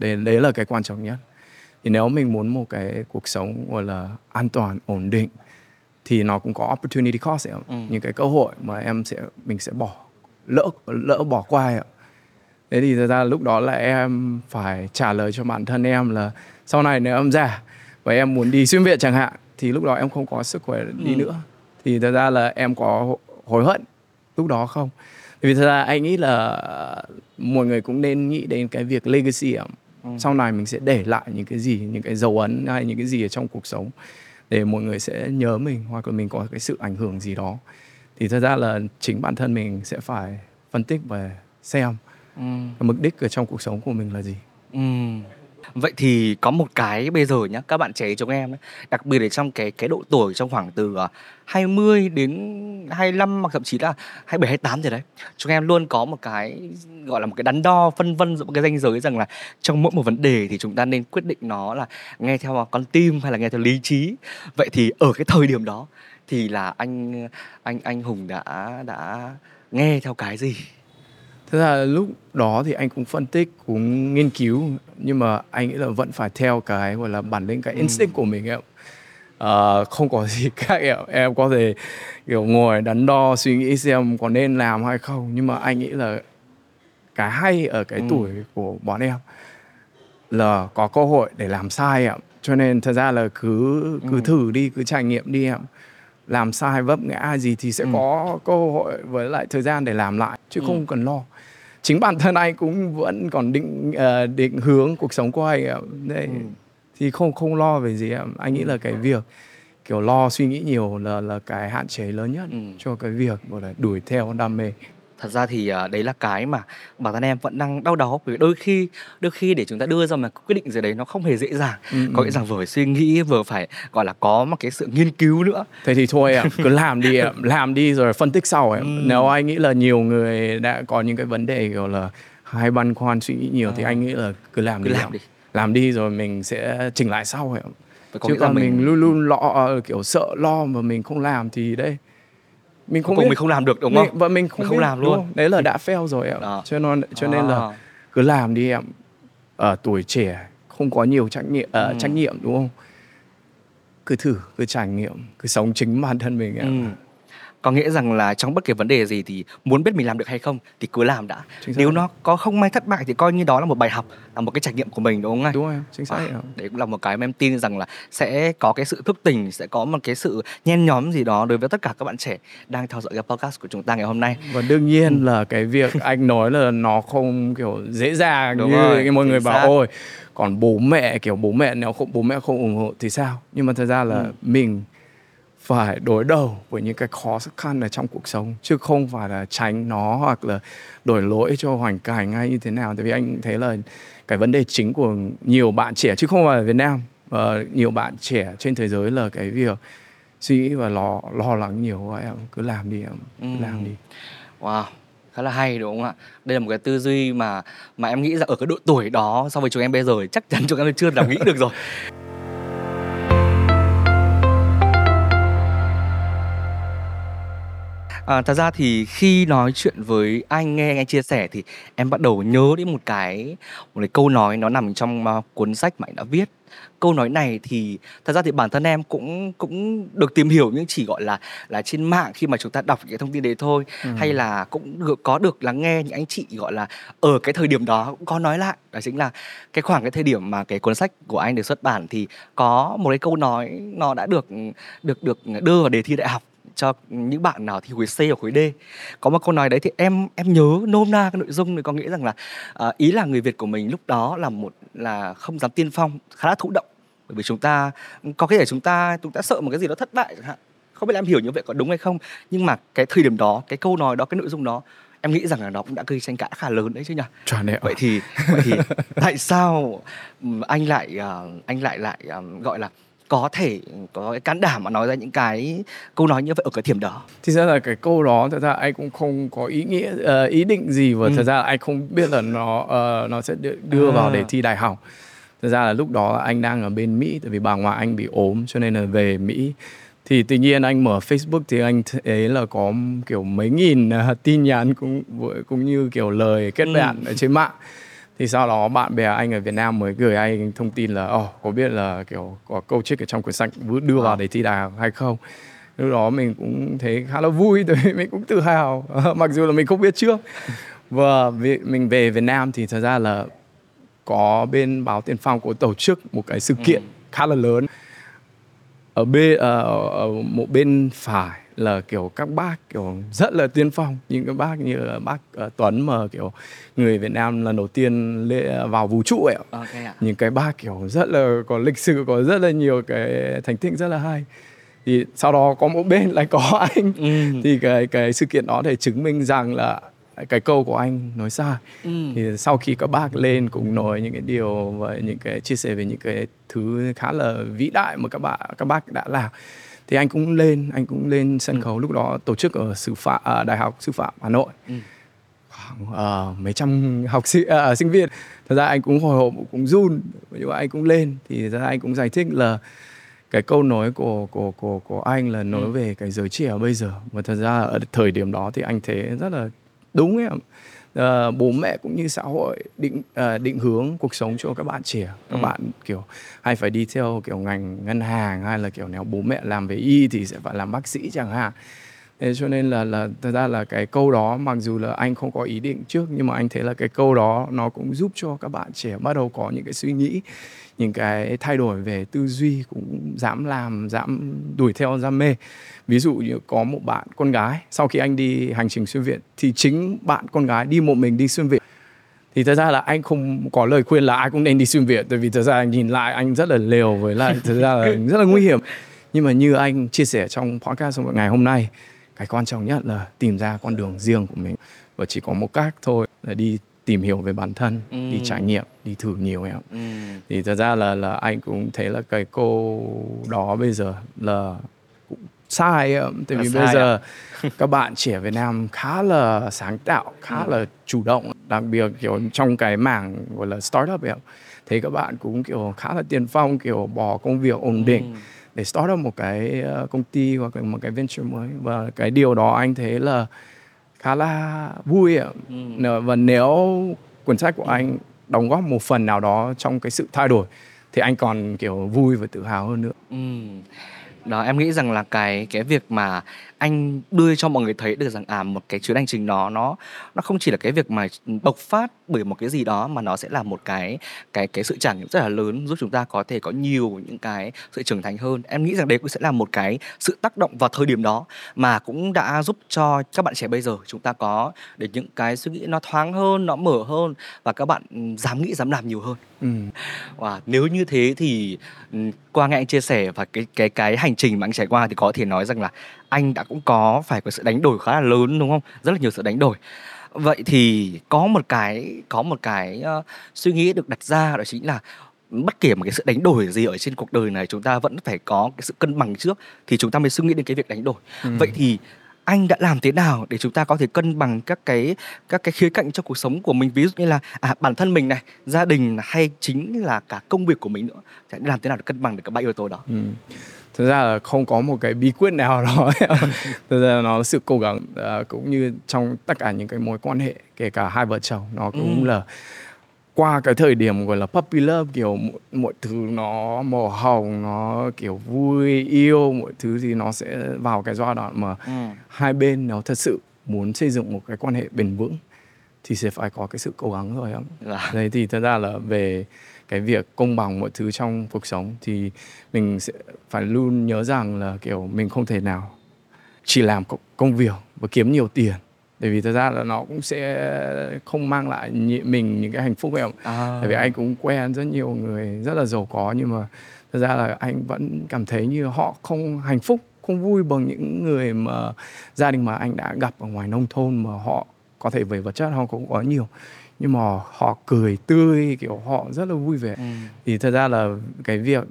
Đấy, đấy là cái quan trọng nhất. Thì nếu mình muốn một cái cuộc sống gọi là an toàn, ổn định thì nó cũng có opportunity cost ấy. Ừ. những cái cơ hội mà em sẽ mình sẽ bỏ lỡ lỡ bỏ qua ấy. Thế thì thật ra lúc đó là em phải trả lời cho bản thân em là sau này nếu em già và em muốn đi xuyên Việt chẳng hạn thì lúc đó em không có sức khỏe đi Ừ. nữa. Thì thật ra là em có hối hận lúc đó không? Vì thật ra anh nghĩ là mọi người cũng nên nghĩ đến cái việc legacy ạ. Ừ. Sau này mình sẽ để lại những cái gì, những cái dấu ấn hay những cái gì ở trong cuộc sống để mọi người sẽ nhớ mình hoặc là mình có cái sự ảnh hưởng gì đó. Thì thật ra là chính bản thân mình sẽ phải phân tích và xem ừ. mục đích ở trong cuộc sống của mình là gì Ừm. Vậy thì có một cái bây giờ nhá, các bạn trẻ chúng em ấy, đặc biệt là trong cái cái độ tuổi trong khoảng từ ờ, à, 20 đến 25 hoặc thậm chí là 27 28 rồi đấy. Chúng em luôn có một cái gọi là một cái đắn đo phân vân giữa một cái ranh giới rằng là trong mỗi một vấn đề thì chúng ta nên quyết định nó là nghe theo con tim hay là nghe theo lý trí. Vậy thì ở cái thời điểm đó thì là anh anh anh Hùng đã đã nghe theo cái gì? Thế là lúc đó thì anh cũng phân tích, cũng nghiên cứu nhưng mà anh nghĩ là vẫn phải theo cái gọi là bản lĩnh cái instinct của mình em. Ờ, không có gì khác em. Em có thể kiểu ngồi đắn đo suy nghĩ xem có nên làm hay không nhưng mà anh nghĩ là cái hay ở cái Ừ. tuổi của bọn em là có cơ hội để làm sai em. Cho nên thật ra là cứ cứ Ừ. thử đi, cứ trải nghiệm đi em. Làm sai vấp ngã gì thì sẽ Ừ. có cơ hội với lại thời gian để làm lại chứ Ừ. không cần lo chính bản thân anh cũng vẫn còn định ờ, định hướng cuộc sống của anh ạ. Đây Ừ. thì không không lo về gì ạ. anh nghĩ là cái việc kiểu lo suy nghĩ nhiều là là cái hạn chế lớn nhất Ừ. cho cái việc gọi là đuổi theo đam mê thật ra thì à, đấy là cái mà bản thân em vẫn đang đau đáu bởi vì đôi khi đôi khi để chúng ta đưa ra một quyết định gì đấy nó không hề dễ dàng Ừ, có ừ. nghĩa rằng vừa phải suy nghĩ vừa phải gọi là có một cái sự nghiên cứu nữa thế thì thôi ạ cứ làm đi ạ làm đi rồi phân tích sau ạ Ừ. nếu anh nghĩ là nhiều người đã có những cái vấn đề kiểu là hay băn khoăn suy nghĩ nhiều thì À. anh nghĩ là cứ làm cứ đi làm ạ. đi làm đi rồi mình sẽ chỉnh lại sau ạ có chứ còn mình, mình luôn luôn lo ờ, kiểu sợ lo mà mình không làm thì đây mình không cùng biết mình không làm được đúng mình, không và mình không, Mình không biết, làm luôn. đấy là đã fail rồi ạ Đó. cho nên cho nên là À. cứ làm đi em ở tuổi trẻ không có nhiều trách nhiệm ờ, Ừ. trách nhiệm đúng không cứ thử cứ trải nghiệm cứ sống chính bản thân mình em Ừ. có nghĩa rằng là trong bất kỳ vấn đề gì thì muốn biết mình làm được hay không thì cứ làm đã xác. nếu nó có không may thất bại thì coi như đó là một bài học là một cái trải nghiệm của mình đúng không anh đúng em chính xác À, đấy cũng là một cái mà em tin rằng là sẽ có cái sự thức tỉnh sẽ có một cái sự nhen nhóm gì đó đối với tất cả các bạn trẻ đang theo dõi cái podcast của chúng ta ngày hôm nay và đương nhiên là cái việc anh nói là nó không kiểu dễ dàng Đúng như rồi, mọi người chính bảo xác. ôi còn bố mẹ kiểu bố mẹ nếu không bố mẹ không ủng hộ thì sao nhưng mà thật ra là Ừ. mình phải đối đầu với những cái khó khăn ở trong cuộc sống chứ không phải là tránh nó hoặc là đổi lỗi cho hoàn cảnh hay như thế nào tại vì anh thấy là cái vấn đề chính của nhiều bạn trẻ chứ không phải ở Việt Nam ờ, nhiều bạn trẻ trên thế giới là cái việc suy nghĩ và lo lo lắng nhiều quá em cứ làm đi em cứ Ừ. làm đi Wow, khá là hay đúng không ạ? Đây là một cái tư duy mà mà em nghĩ rằng ở cái độ tuổi đó so với chúng em bây giờ chắc chắn chúng em chưa làm nghĩ được rồi. À, thật ra thì khi nói chuyện với anh nghe anh chia sẻ thì em bắt đầu nhớ đến một cái một cái câu nói nó nằm trong uh, cuốn sách mà anh đã viết. Câu nói này thì thật ra thì bản thân em cũng cũng được tìm hiểu nhưng chỉ gọi là là trên mạng khi mà chúng ta đọc những cái thông tin đấy thôi. Ừ. hay là cũng được, có được lắng nghe những anh chị gọi là ở cái thời điểm đó cũng có nói lại. Đó chính là cái khoảng cái thời điểm mà cái cuốn sách của anh được xuất bản thì có một cái câu nói nó đã được được được đưa vào đề thi đại học cho những bạn nào thi khối C hoặc khối D. Có một câu nói đấy thì em em nhớ nôm na cái nội dung này có nghĩa rằng là à, ý là người Việt của mình lúc đó là một là không dám tiên phong khá là thụ động. Bởi vì chúng ta có thể chúng ta chúng ta sợ một cái gì đó thất bại chẳng hạn. Không biết là em hiểu như vậy có đúng hay không nhưng mà cái thời điểm đó cái câu nói đó cái nội dung đó em nghĩ rằng là nó cũng đã gây tranh cãi khá lớn đấy chứ nhỉ? Vậy thì vậy thì tại sao anh lại ờ, anh lại lại ờ, gọi là có thể có cái can đảm mà nói ra những cái câu nói như vậy ở cái điểm đó thì ra là cái câu đó thật ra anh cũng không có ý nghĩa ờ, ý định gì và Ừ. thật ra là anh không biết là nó ờ, nó sẽ đưa, đưa vào À. để thi đại học thật ra là lúc đó anh đang ở bên Mỹ tại vì bà ngoại anh bị ốm cho nên là về Mỹ thì tự nhiên anh mở Facebook thì anh thấy là có kiểu mấy nghìn ờ, tin nhắn cũng cũng như kiểu lời kết Ừ. bạn ở trên mạng thì sau đó bạn bè anh ở Việt Nam mới gửi anh thông tin là ồ có biết là kiểu có câu trích ở trong cuốn sách đưa vào Wow. để thi đại học hay không? Lúc đó mình cũng thấy khá là vui tại vì mình cũng tự hào. Mặc dù là mình không biết trước. Và mình về Việt Nam thì thật ra là có bên báo Tiền Phong có tổ chức một cái sự kiện khá là lớn. Ở bên ờ, ở một bên phải là kiểu các bác kiểu rất là tiên phong. Những cái bác như là bác ờ, Tuấn mà kiểu người Việt Nam lần đầu tiên lễ vào vũ trụ ấy ạ. Ok ạ. Những cái bác kiểu rất là có lịch sử có rất là nhiều cái thành tích rất là hay. Thì sau đó có một bên lại có anh. Ừ. thì cái cái sự kiện đó để chứng minh rằng là cái câu của anh nói sai. Ừ. thì sau khi các bác lên cũng nói những cái điều và những cái chia sẻ về những cái thứ khá là vĩ đại mà các bạn các bác đã làm thì anh cũng lên anh cũng lên sân khấu lúc đó tổ chức ở sư phạm à, đại học sư phạm hà nội. Ừ. khoảng ờ, mấy trăm học sinh à, sinh viên. Thật ra anh cũng hồi hộp cũng run nhưng mà anh cũng lên. Thì thật ra anh cũng giải thích là cái câu nói của của của của anh là nói Ừ. về cái giới trẻ bây giờ. Và thật ra ở thời điểm đó thì anh thấy rất là đúng ấy Ờ, bố mẹ cũng như xã hội định ờ, định hướng cuộc sống cho các bạn trẻ. Các Ừ. bạn kiểu hay phải đi theo kiểu ngành ngân hàng hay là kiểu nếu bố mẹ làm về y thì sẽ phải làm bác sĩ chẳng hạn. Thế cho nên là là thật ra là cái câu đó mặc dù là anh không có ý định trước nhưng mà anh thấy là cái câu đó nó cũng giúp cho các bạn trẻ bắt đầu có những cái suy nghĩ những cái thay đổi về tư duy cũng dám làm dám đuổi theo đam mê ví dụ như có một bạn con gái sau khi anh đi hành trình xuyên việt thì chính bạn con gái đi một mình đi xuyên việt thì thật ra là anh không có lời khuyên là ai cũng nên đi xuyên việt tại vì thật ra anh nhìn lại anh rất là liều với lại thật ra là rất là nguy hiểm nhưng mà như anh chia sẻ trong podcast ngày hôm nay cái quan trọng nhất là tìm ra con đường riêng của mình và chỉ có một cách thôi là đi tìm hiểu về bản thân Ừ. đi trải nghiệm đi thử nhiều em Ừ. thì thật ra là là anh cũng thấy là cái câu đó bây giờ là sai tại Là vì sai bây giờ các bạn trẻ Việt Nam khá là sáng tạo khá là chủ động đặc biệt kiểu trong cái mảng gọi là startup ấy thấy các bạn cũng kiểu khá là tiền phong kiểu bỏ công việc ổn định Ừ. để start up một cái ờ, công ty hoặc là một cái venture mới. Và cái điều đó anh thấy là khá là vui ạ. Ừ. Và nếu cuốn sách của anh đóng góp một phần nào đó trong cái sự thay đổi thì anh còn kiểu vui và tự hào hơn nữa. Ừ. Đó, em nghĩ rằng là cái cái việc mà anh đưa cho mọi người thấy được rằng à một cái chuyến hành trình đó, nó nó không chỉ là cái việc mà bộc phát bởi một cái gì đó mà nó sẽ là một cái cái cái sự trải nghiệm rất là lớn giúp chúng ta có thể có nhiều những cái sự trưởng thành hơn. Em nghĩ rằng đấy cũng sẽ là một cái sự tác động vào thời điểm đó mà cũng đã giúp cho các bạn trẻ bây giờ chúng ta có để những cái suy nghĩ nó thoáng hơn, nó mở hơn và các bạn ừ, dám nghĩ dám làm nhiều hơn. ừ. Wow, nếu như thế thì ừm, qua nghe anh chia sẻ và cái cái cái hành trình mà anh trải qua thì có thể nói rằng là anh đã cũng có phải có sự đánh đổi khá là lớn đúng không? Rất là nhiều sự đánh đổi. Vậy thì có một cái có một cái ờ, suy nghĩ được đặt ra đó chính là bất kể một cái sự đánh đổi gì ở trên cuộc đời này chúng ta vẫn phải có cái sự cân bằng trước thì chúng ta mới suy nghĩ đến cái việc đánh đổi. Ừ. Vậy thì anh đã làm thế nào để chúng ta có thể cân bằng các cái các cái khía cạnh trong cuộc sống của mình ví dụ như là à, bản thân mình này gia đình hay chính là cả công việc của mình nữa anh làm thế nào để cân bằng được cả ba yếu tố đó Ừ. Thực ra là không có một cái bí quyết nào đó Thực ra nó là sự cố gắng à, cũng như trong tất cả những cái mối quan hệ kể cả hai vợ chồng nó cũng Ừ. là qua cái thời điểm gọi là puppy love kiểu mọi, mọi thứ nó màu hồng nó kiểu vui yêu mọi thứ thì nó sẽ vào cái giai đoạn mà ừ. hai bên nếu thật sự muốn xây dựng một cái quan hệ bền vững thì sẽ phải có cái sự cố gắng rồi ạ Dạ. Đấy thì thật ra là về cái việc công bằng mọi thứ trong cuộc sống thì mình sẽ phải luôn nhớ rằng là kiểu mình không thể nào chỉ làm công việc và kiếm nhiều tiền bởi vì thật ra là nó cũng sẽ không mang lại mình những cái hạnh phúc ấy ạ. À. Tại vì anh cũng quen rất nhiều người rất là giàu có nhưng mà thật ra là anh vẫn cảm thấy như họ không hạnh phúc, không vui bằng những người mà gia đình mà anh đã gặp ở ngoài nông thôn mà họ có thể về vật chất họ cũng có nhiều nhưng mà họ cười tươi kiểu họ rất là vui vẻ Ừ. thì thật ra là cái việc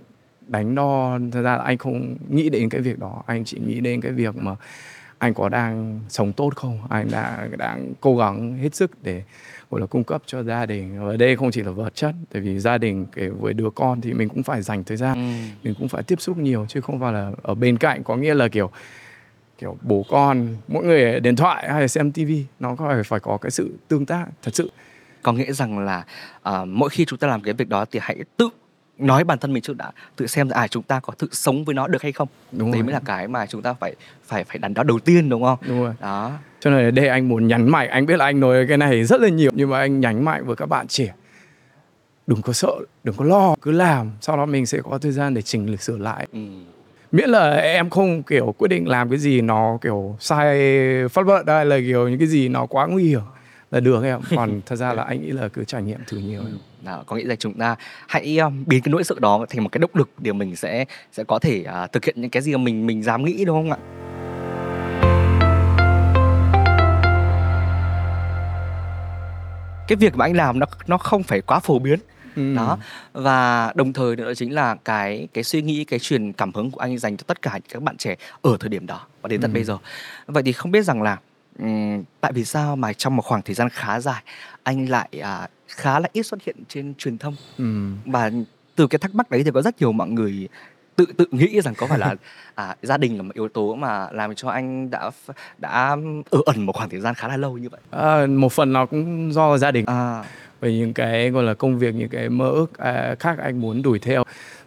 đánh đo thật ra là anh không nghĩ đến cái việc đó anh chỉ nghĩ đến cái việc mà anh có đang sống tốt không? Anh đã đang cố gắng hết sức để gọi là cung cấp cho gia đình. Và đây không chỉ là vật chất tại vì gia đình cái với đứa con thì mình cũng phải dành thời gian Ừ. mình cũng phải tiếp xúc nhiều chứ không phải là ở bên cạnh. Có nghĩa là kiểu kiểu bố con mỗi người điện thoại hay là xem tivi nó có phải phải có cái sự tương tác thật sự. Có nghĩa rằng là à, mỗi khi chúng ta làm cái việc đó thì hãy tự nói bản thân mình trước đã tự xem là à chúng ta có thực sống với nó được hay không? Đúng đấy rồi. mới là cái mà chúng ta phải phải phải đắn đo đầu tiên đúng không? Đúng rồi. Đó. Cho nên ở đây anh muốn nhấn mạnh anh biết là anh nói cái này rất là nhiều nhưng mà anh nhấn mạnh với các bạn trẻ đừng có sợ đừng có lo cứ làm sau đó mình sẽ có thời gian để chỉnh sửa lại. Ừ. miễn là em không kiểu quyết định làm cái gì nó kiểu sai pháp luật hay là kiểu những cái gì nó quá nguy hiểm là được em còn thật ra là anh nghĩ là cứ trải nghiệm thử nhiều em. Đó, có nghĩa là chúng ta hãy um, biến cái nỗi sợ đó thành một cái động lực để mình sẽ sẽ có thể à, thực hiện những cái gì mà mình mình dám nghĩ đúng không ạ? Cái việc mà anh làm nó nó không phải quá phổ biến Ừ. đó và đồng thời nữa chính là cái cái suy nghĩ cái truyền cảm hứng của anh dành cho tất cả các bạn trẻ ở thời điểm đó và đến tận Ừ. bây giờ vậy thì không biết rằng là ừm, tại vì sao mà trong một khoảng thời gian khá dài anh lại à, khá là ít xuất hiện trên truyền thông? Ừ. và từ cái thắc mắc đấy thì có rất nhiều mọi người tự tự nghĩ rằng có phải là à, gia đình là một yếu tố mà làm cho anh đã ph- đã ở ẩn một khoảng thời gian khá là lâu như vậy? À, một phần nó cũng do gia đình. À. Về những cái gọi là công việc những cái mơ ước à, khác anh muốn đuổi theo.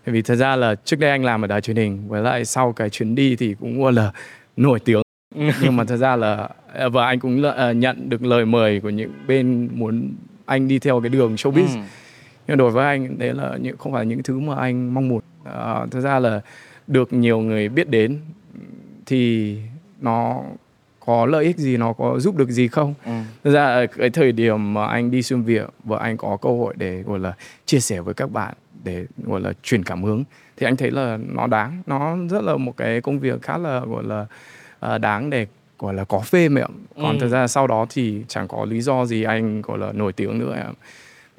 Bởi vì thật ra là trước đây anh làm ở đài truyền hình với lại sau cái chuyến đi thì cũng gọi là nổi tiếng nhưng mà thật ra là và anh cũng là- nhận được lời mời của những bên muốn anh đi theo cái đường showbiz ừ. nhưng đối với anh đấy là những không phải những thứ mà anh mong muốn à, thật ra là được nhiều người biết đến thì nó có lợi ích gì nó có giúp được gì không Ừ. Thực ra ở cái thời điểm mà anh đi xuyên Việt và anh có cơ hội để gọi là chia sẻ với các bạn để gọi là truyền cảm hứng thì anh thấy là nó đáng nó rất là một cái công việc khá là gọi là đáng để gọi là có phê mẹ còn Ừ. thực ra sau đó thì chẳng có lý do gì anh gọi là nổi tiếng nữa em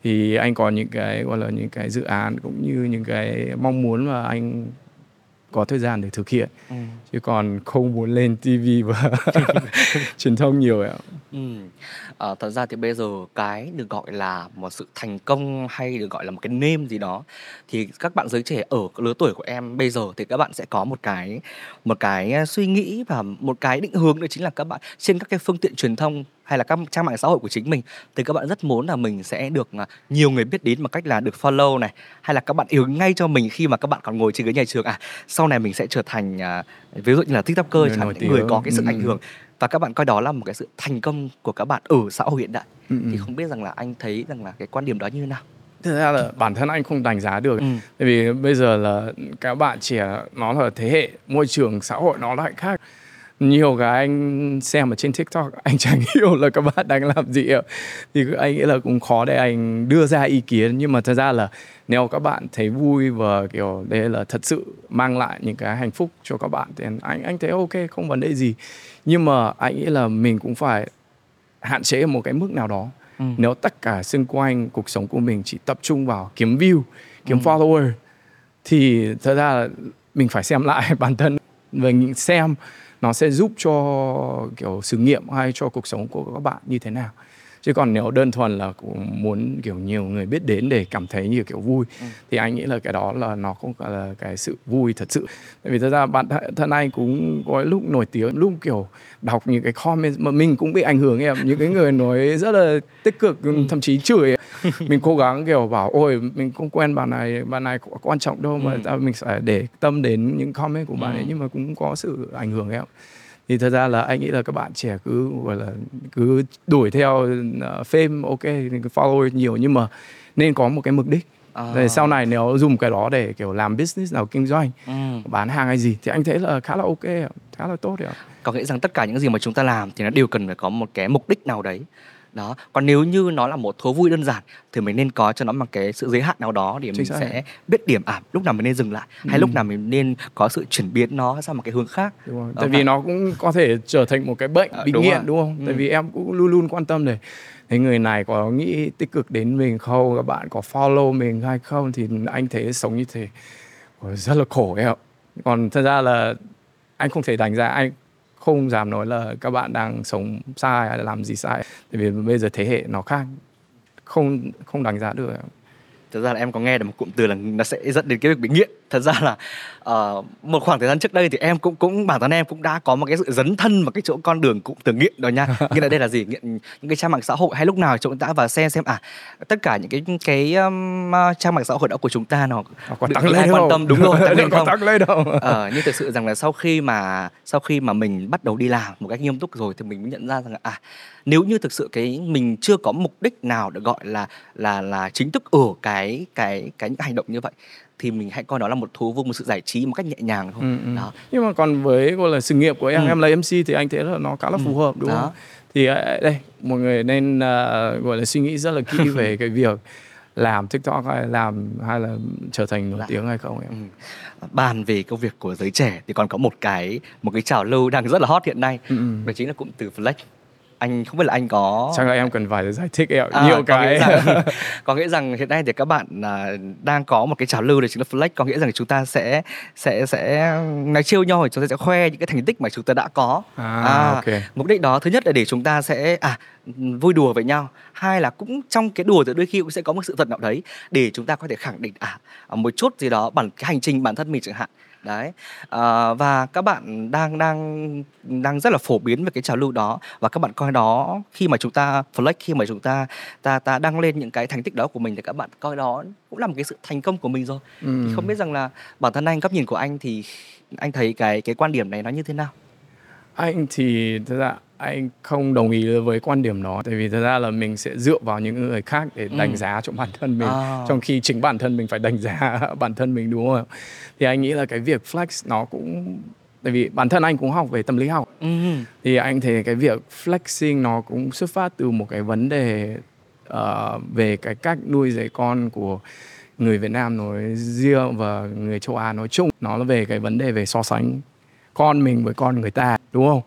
thì anh có những cái gọi là những cái dự án cũng như những cái mong muốn mà anh có thời gian để thực hiện Ừ. chứ còn không muốn lên TV và truyền thông nhiều Ừ. Ờ, thật ra thì bây giờ cái được gọi là một sự thành công hay được gọi là một cái name gì đó thì các bạn giới trẻ ở lứa tuổi của em bây giờ thì các bạn sẽ có một cái một cái à, suy nghĩ và một cái định hướng đó chính là các bạn trên các cái phương tiện truyền thông hay là các trang mạng xã hội của chính mình thì các bạn rất muốn là mình sẽ được uh, nhiều người biết đến bằng cách là được follow này hay là các bạn yêu ngay cho mình khi mà các bạn còn ngồi trên ghế nhà trường. À sau này mình sẽ trở thành uh, ví dụ như là tiktoker chẳng những người có cái sự Ừ. ảnh hưởng. Và các bạn coi đó là một cái sự thành công của các bạn ở xã hội hiện đại. Ừ, thì ừ. không biết rằng là anh thấy rằng là cái quan điểm đó như thế nào? Thực ra là bản thân anh không đánh giá được. Ừ. Tại vì bây giờ là các bạn trẻ nó là thế hệ môi trường xã hội nó lại khác nhiều cái anh xem ở trên TikTok anh chẳng hiểu là các bạn đang làm gì ạ thì anh nghĩ là cũng khó để anh đưa ra ý kiến nhưng mà thật ra là nếu các bạn thấy vui và kiểu đây là thật sự mang lại những cái hạnh phúc cho các bạn thì anh anh thấy ok không vấn đề gì nhưng mà anh nghĩ là mình cũng phải hạn chế ở một cái mức nào đó Ừ. nếu tất cả xung quanh cuộc sống của mình chỉ tập trung vào kiếm view kiếm Ừ. follower thì thật ra là mình phải xem lại bản thân và xem nó sẽ giúp cho kiểu sự nghiệm hay cho cuộc sống của các bạn như thế nào chứ còn nếu đơn thuần là cũng muốn kiểu nhiều người biết đến để cảm thấy như kiểu vui Ừ. thì anh nghĩ là cái đó là nó không phải là cái sự vui thật sự tại vì thật ra bản thân- thân anh cũng có lúc nổi tiếng lúc kiểu đọc những cái comment mà mình cũng bị ảnh hưởng em. Những cái người nói rất là tích cực thậm chí chửi mình cố gắng kiểu bảo ôi mình không quen bạn này bạn này có quan trọng đâu mà Ừ. ta mình phải để tâm đến những comment của bạn ấy Ừ. nhưng mà cũng có sự ảnh hưởng em. Thì thật ra là anh nghĩ là các bạn trẻ cứ gọi là cứ đuổi theo uh, fame ok follow nhiều nhưng mà nên có một cái mục đích À. để sau này nếu dùng cái đó để kiểu làm business nào kinh doanh Ừ. bán hàng hay gì thì anh thấy là khá là ok khá là tốt đấy ạ. có nghĩa rằng tất cả những gì mà chúng ta làm thì nó đều cần phải có một cái mục đích nào đấy đó còn nếu như nó là một thú vui đơn giản thì mình nên có cho nó một cái sự giới hạn nào đó để Chính mình sẽ biết điểm ảm lúc nào mình nên dừng lại hay Ừ. lúc nào mình nên có sự chuyển biến nó sang một cái hướng khác đúng rồi. Đó, tại vì nó cũng có thể trở thành một cái bệnh Ờ, bị đúng nghiện rồi. đúng không Ừ. tại vì em cũng luôn luôn quan tâm để thấy người này có nghĩ tích cực đến mình không các bạn có follow mình hay không thì anh thấy sống như thế rất là khổ em ạ. còn thật ra là anh không thể đánh giá anh không dám nói là các bạn đang sống sai hay là làm gì sai, tại vì bây giờ thế hệ nó khác không không đánh giá được thật ra là em có nghe được một cụm từ là nó sẽ dẫn đến cái việc bị nghiện. Thật ra là ờ, một khoảng thời gian trước đây thì em cũng cũng bản thân em cũng đã có một cái sự dấn thân vào cái chỗ con đường cụm từ nghiện đó nha. Nghiện ở đây là gì? Nghiện những cái trang mạng xã hội hay lúc nào chúng ta vào xem xem. À tất cả những cái cái um, uh, trang mạng xã hội đó của chúng ta nó có tăng lên quan tâm đúng rồi tăng lên không? tăng lên đâu ờ nhưng thực sự rằng là sau khi mà sau khi mà mình bắt đầu đi làm một cách nghiêm túc rồi thì mình mới nhận ra rằng là à nếu như thực sự cái mình chưa có mục đích nào được gọi là là là chính thức ở cái cái cái những hành động như vậy thì mình hãy coi nó là một thú vui một sự giải trí một cách nhẹ nhàng thôi Ừ, ừ. đó nhưng mà còn với gọi là sự nghiệp của em Ừ. em lấy MC thì anh thấy là nó khá là phù hợp đúng Đó. không thì ờ, đây mọi người nên ờ, gọi là suy nghĩ rất là kỹ về cái việc làm TikTok hay làm hay là trở thành nổi tiếng hay không em ừ. bàn về công việc của giới trẻ thì còn có một cái một cái trào lưu đang rất là hot hiện nay Ừ, ừ. đó chính là cụm từ flex anh không biết là anh có chắc là em cần phải giải thích em À, nhiều có cái. nghĩa rằng, có nghĩa rằng hiện nay thì các bạn à, đang có một cái trào lưu đó chính là flex. Có nghĩa rằng chúng ta sẽ sẽ sẽ nói chiêu nhau chúng ta sẽ khoe những cái thành tích mà chúng ta đã có. À, ok. mục đích đó thứ nhất là để chúng ta sẽ à vui đùa với nhau. Hai là cũng trong cái đùa thì đôi khi cũng sẽ có một sự thật nào đấy để chúng ta có thể khẳng định à một chút gì đó bản cái hành trình bản thân mình chẳng hạn đấy. À, và các bạn đang đang đang rất là phổ biến về cái trào lưu đó. Và các bạn coi đó khi mà chúng ta flex khi mà chúng ta ta ta đăng lên những cái thành tích đó của mình thì các bạn coi đó cũng là một cái sự thành công của mình rồi. Ừ. thì không biết rằng là bản thân anh góc nhìn của anh thì anh thấy cái cái quan điểm này nó như thế nào? Anh thì thật ra anh không đồng ý với quan điểm đó tại vì thật ra là mình sẽ dựa vào những người khác để đánh Ừ. giá cho bản thân mình À. trong khi chính bản thân mình phải đánh giá bản thân mình đúng không thì anh nghĩ là cái việc flex nó cũng tại vì bản thân anh cũng học về tâm lý học ừ. thì anh thấy cái việc flexing nó cũng xuất phát từ một cái vấn đề ờ, về cái cách nuôi dạy con của người Việt Nam nói riêng và người châu Á nói chung nó là về cái vấn đề về so sánh con mình với con người ta đúng không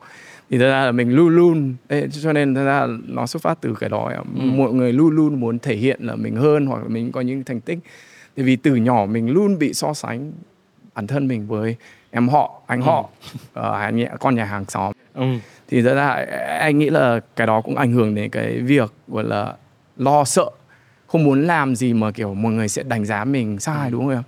thì thật ra là mình luôn luôn ê, cho nên thật ra nó xuất phát từ cái đó mọi người luôn luôn muốn thể hiện là mình hơn hoặc là mình có những thành tích. Tại vì từ nhỏ mình luôn bị so sánh bản thân mình với em họ anh họ ờ, anh nhẹ- con nhà hàng xóm. Ừ. thì thật ra anh nghĩ là cái đó cũng ảnh hưởng đến cái việc gọi là lo sợ không muốn làm gì mà kiểu mọi người sẽ đánh giá mình sai đúng không em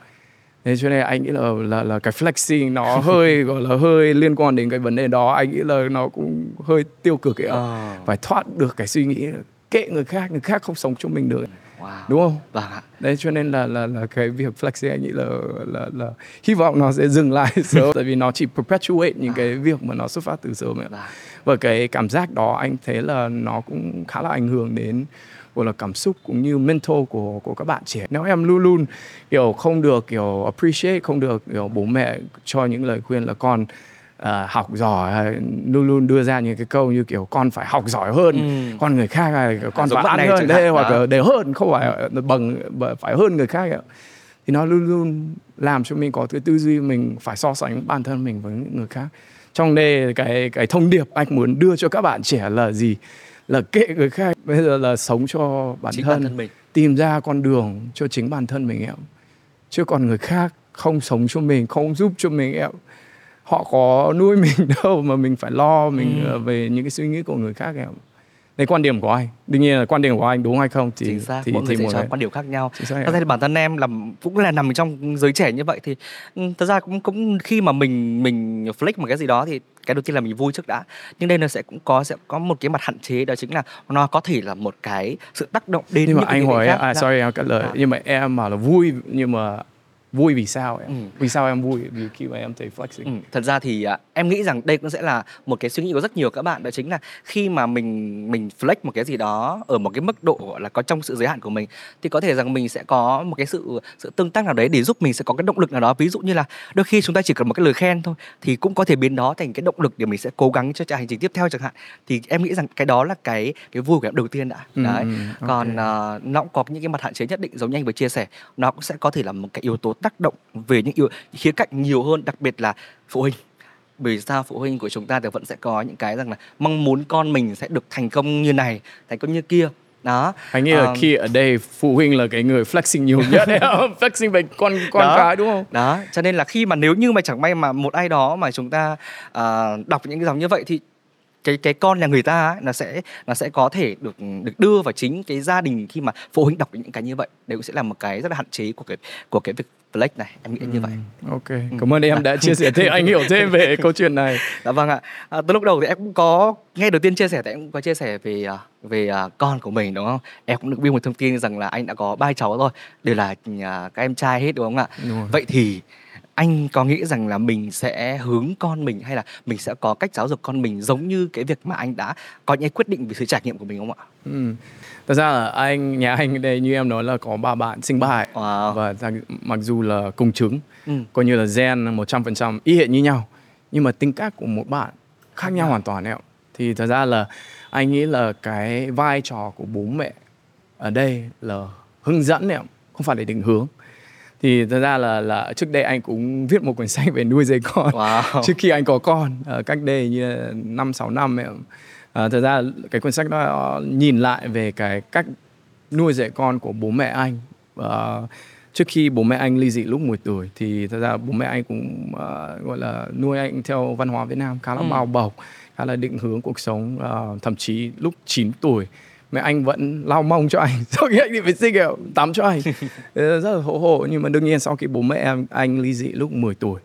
thế cho nên anh nghĩ là là là cái flexing nó hơi gọi là hơi liên quan đến cái vấn đề đó anh nghĩ là nó cũng hơi tiêu cực ấy. Ờ. phải thoát được cái suy nghĩ kệ người khác người khác không sống cho mình được Wow. đúng không Vâng ạ. đấy cho nên là là là cái việc flexing anh nghĩ là là là hy vọng nó sẽ dừng lại sớm tại vì nó chỉ perpetuate những cái việc mà nó xuất phát từ sớm ấy. Vâng. và cái cảm giác đó anh thấy là nó cũng khá là ảnh hưởng đến gọi là cảm xúc cũng như mental của của các bạn trẻ. Nếu em luôn luôn kiểu không được kiểu appreciate không được kiểu bố mẹ cho những lời khuyên là con à, học giỏi hay luôn luôn đưa ra những cái câu như kiểu con phải học giỏi hơn Ừ. con người khác hay con phải bạn ăn hơn đây hoặc là để hơn không phải bằng phải hơn người khác. Ấy. thì nó luôn luôn làm cho mình có cái tư duy mình phải so sánh bản thân mình với những người khác. Trong đây cái cái thông điệp anh muốn đưa cho các bạn trẻ là gì là kệ người khác bây giờ là sống cho bản Chính thân, bản thân mình. tìm ra con đường cho chính bản thân mình em chứ còn người khác không sống cho mình không giúp cho mình em họ có nuôi mình đâu mà mình phải lo mình Ừ. về những cái suy nghĩ của người khác em đây quan điểm của anh đương nhiên là quan điểm của anh đúng hay không thì chính xác thì mỗi người thì sẽ mọi cho người quan điểm khác nhau. Thật ra thì bản thân em là cũng là nằm trong giới trẻ như vậy thì ừ, thật ra cũng cũng khi mà mình mình flex một cái gì đó thì cái đầu tiên là mình vui trước đã. Nhưng đây nó sẽ cũng có sẽ có một cái mặt hạn chế đó chính là nó có thể là một cái sự tác động đến nhưng mà những anh hỏi à Dạ. sorry em cắt lời. Dạ. nhưng mà em bảo là vui nhưng mà vui vì sao em? Ừ. vì sao em vui? Vì khi mà em thấy flexing. Ừ, thật ra thì à, em nghĩ rằng đây cũng sẽ là một cái suy nghĩ của rất nhiều các bạn đó chính là khi mà mình mình flex một cái gì đó ở một cái mức độ gọi là có trong sự giới hạn của mình thì có thể rằng mình sẽ có một cái sự sự tương tác nào đấy để giúp mình sẽ có cái động lực nào đó. Ví dụ như là đôi khi chúng ta chỉ cần một cái lời khen thôi thì cũng có thể biến đó thành cái động lực để mình sẽ cố gắng cho hành trình tiếp theo chẳng hạn. Thì em nghĩ rằng cái đó là cái cái vui của em đầu tiên đã Ừ, đấy. ừ, còn ok. à, nó cũng có những cái mặt hạn chế nhất định giống như anh vừa chia sẻ nó cũng sẽ có thể là một cái yếu tố tác động về những yếu, khía cạnh nhiều hơn đặc biệt là phụ huynh. Bởi sao phụ huynh của chúng ta thì vẫn sẽ có những cái rằng là mong muốn con mình sẽ được thành công như này thành công như kia. Đó. Anh nghĩ là Ờ, khi ở đây phụ huynh là cái người flexing nhiều nhất em flexing về con con Đó. cái đúng không? Đó. Cho nên là khi mà nếu như mà chẳng may mà một ai đó mà chúng ta à, đọc những cái dòng như vậy thì cái cái con nhà người ta ấy, nó sẽ nó sẽ có thể được được đưa vào chính cái gia đình khi mà phụ huynh đọc những cái như vậy đấy cũng sẽ là một cái rất là hạn chế của cái của cái việc flex này em nghĩ như vậy Ừ, ok cảm ơn em đã chia sẻ thêm anh hiểu thêm về câu chuyện này Dạ vâng ạ. À, từ lúc đầu thì em cũng có ngay đầu tiên chia sẻ thì em cũng có chia sẻ về à, về à, con của mình đúng không? Em cũng được biết một thông tin rằng là anh đã có ba cháu rồi, đều là à, các em trai hết đúng không ạ? Đúng rồi. Vậy thì anh có nghĩ rằng là mình sẽ hướng con mình hay là mình sẽ có cách giáo dục con mình giống như cái việc mà anh đã có những quyết định về sự trải nghiệm của mình không ạ? Ừ. Thật ra là anh nhà anh đây như em nói là có ba bạn sinh ba Wow. và mặc dù là cùng trứng Ừ. coi như là gen 100% y hệ như nhau nhưng mà tính cách của một bạn khác nhau hoàn toàn em thì thật ra là anh nghĩ là cái vai trò của bố mẹ ở đây là hướng dẫn em không phải là định hướng thì thật ra là là trước đây anh cũng viết một quyển sách về nuôi dạy con Wow. trước khi anh có con ờ, cách đây như năm sáu năm ấy à, thật ra cái cuốn sách đó nhìn lại về cái cách nuôi dạy con của bố mẹ anh Ờ, trước khi bố mẹ anh ly dị lúc 10 tuổi thì thật ra bố mẹ anh cũng ờ, gọi là nuôi anh theo văn hóa Việt Nam khá là Ừ. bao bọc khá là định hướng cuộc sống Ờ, thậm chí lúc 9 tuổi mẹ anh vẫn lau mông cho anh. Sau khi anh đi vệ sinh kiểu tắm cho anh. Rất là hổ hổ. Nhưng mà đương nhiên sau khi bố mẹ em anh ly dị lúc 10 tuổi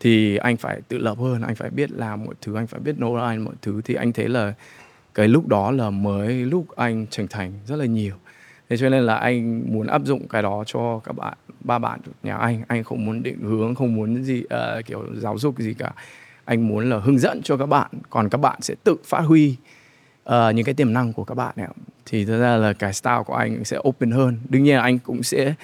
thì anh phải tự lập hơn. Anh phải biết làm mọi thứ anh phải biết nấu ăn mọi thứ. Thì anh thấy là cái lúc đó là mới lúc anh trưởng thành rất là nhiều. Thế cho nên là anh muốn áp dụng cái đó cho các bạn ba bạn nhà anh. Anh không muốn định hướng không muốn gì ờ, kiểu giáo dục gì cả. Anh muốn là hướng dẫn cho các bạn. Còn các bạn sẽ tự phát huy ờ, những cái tiềm năng của các bạn này thì thật ra là cái style của anh sẽ open hơn. Đương nhiên là anh cũng sẽ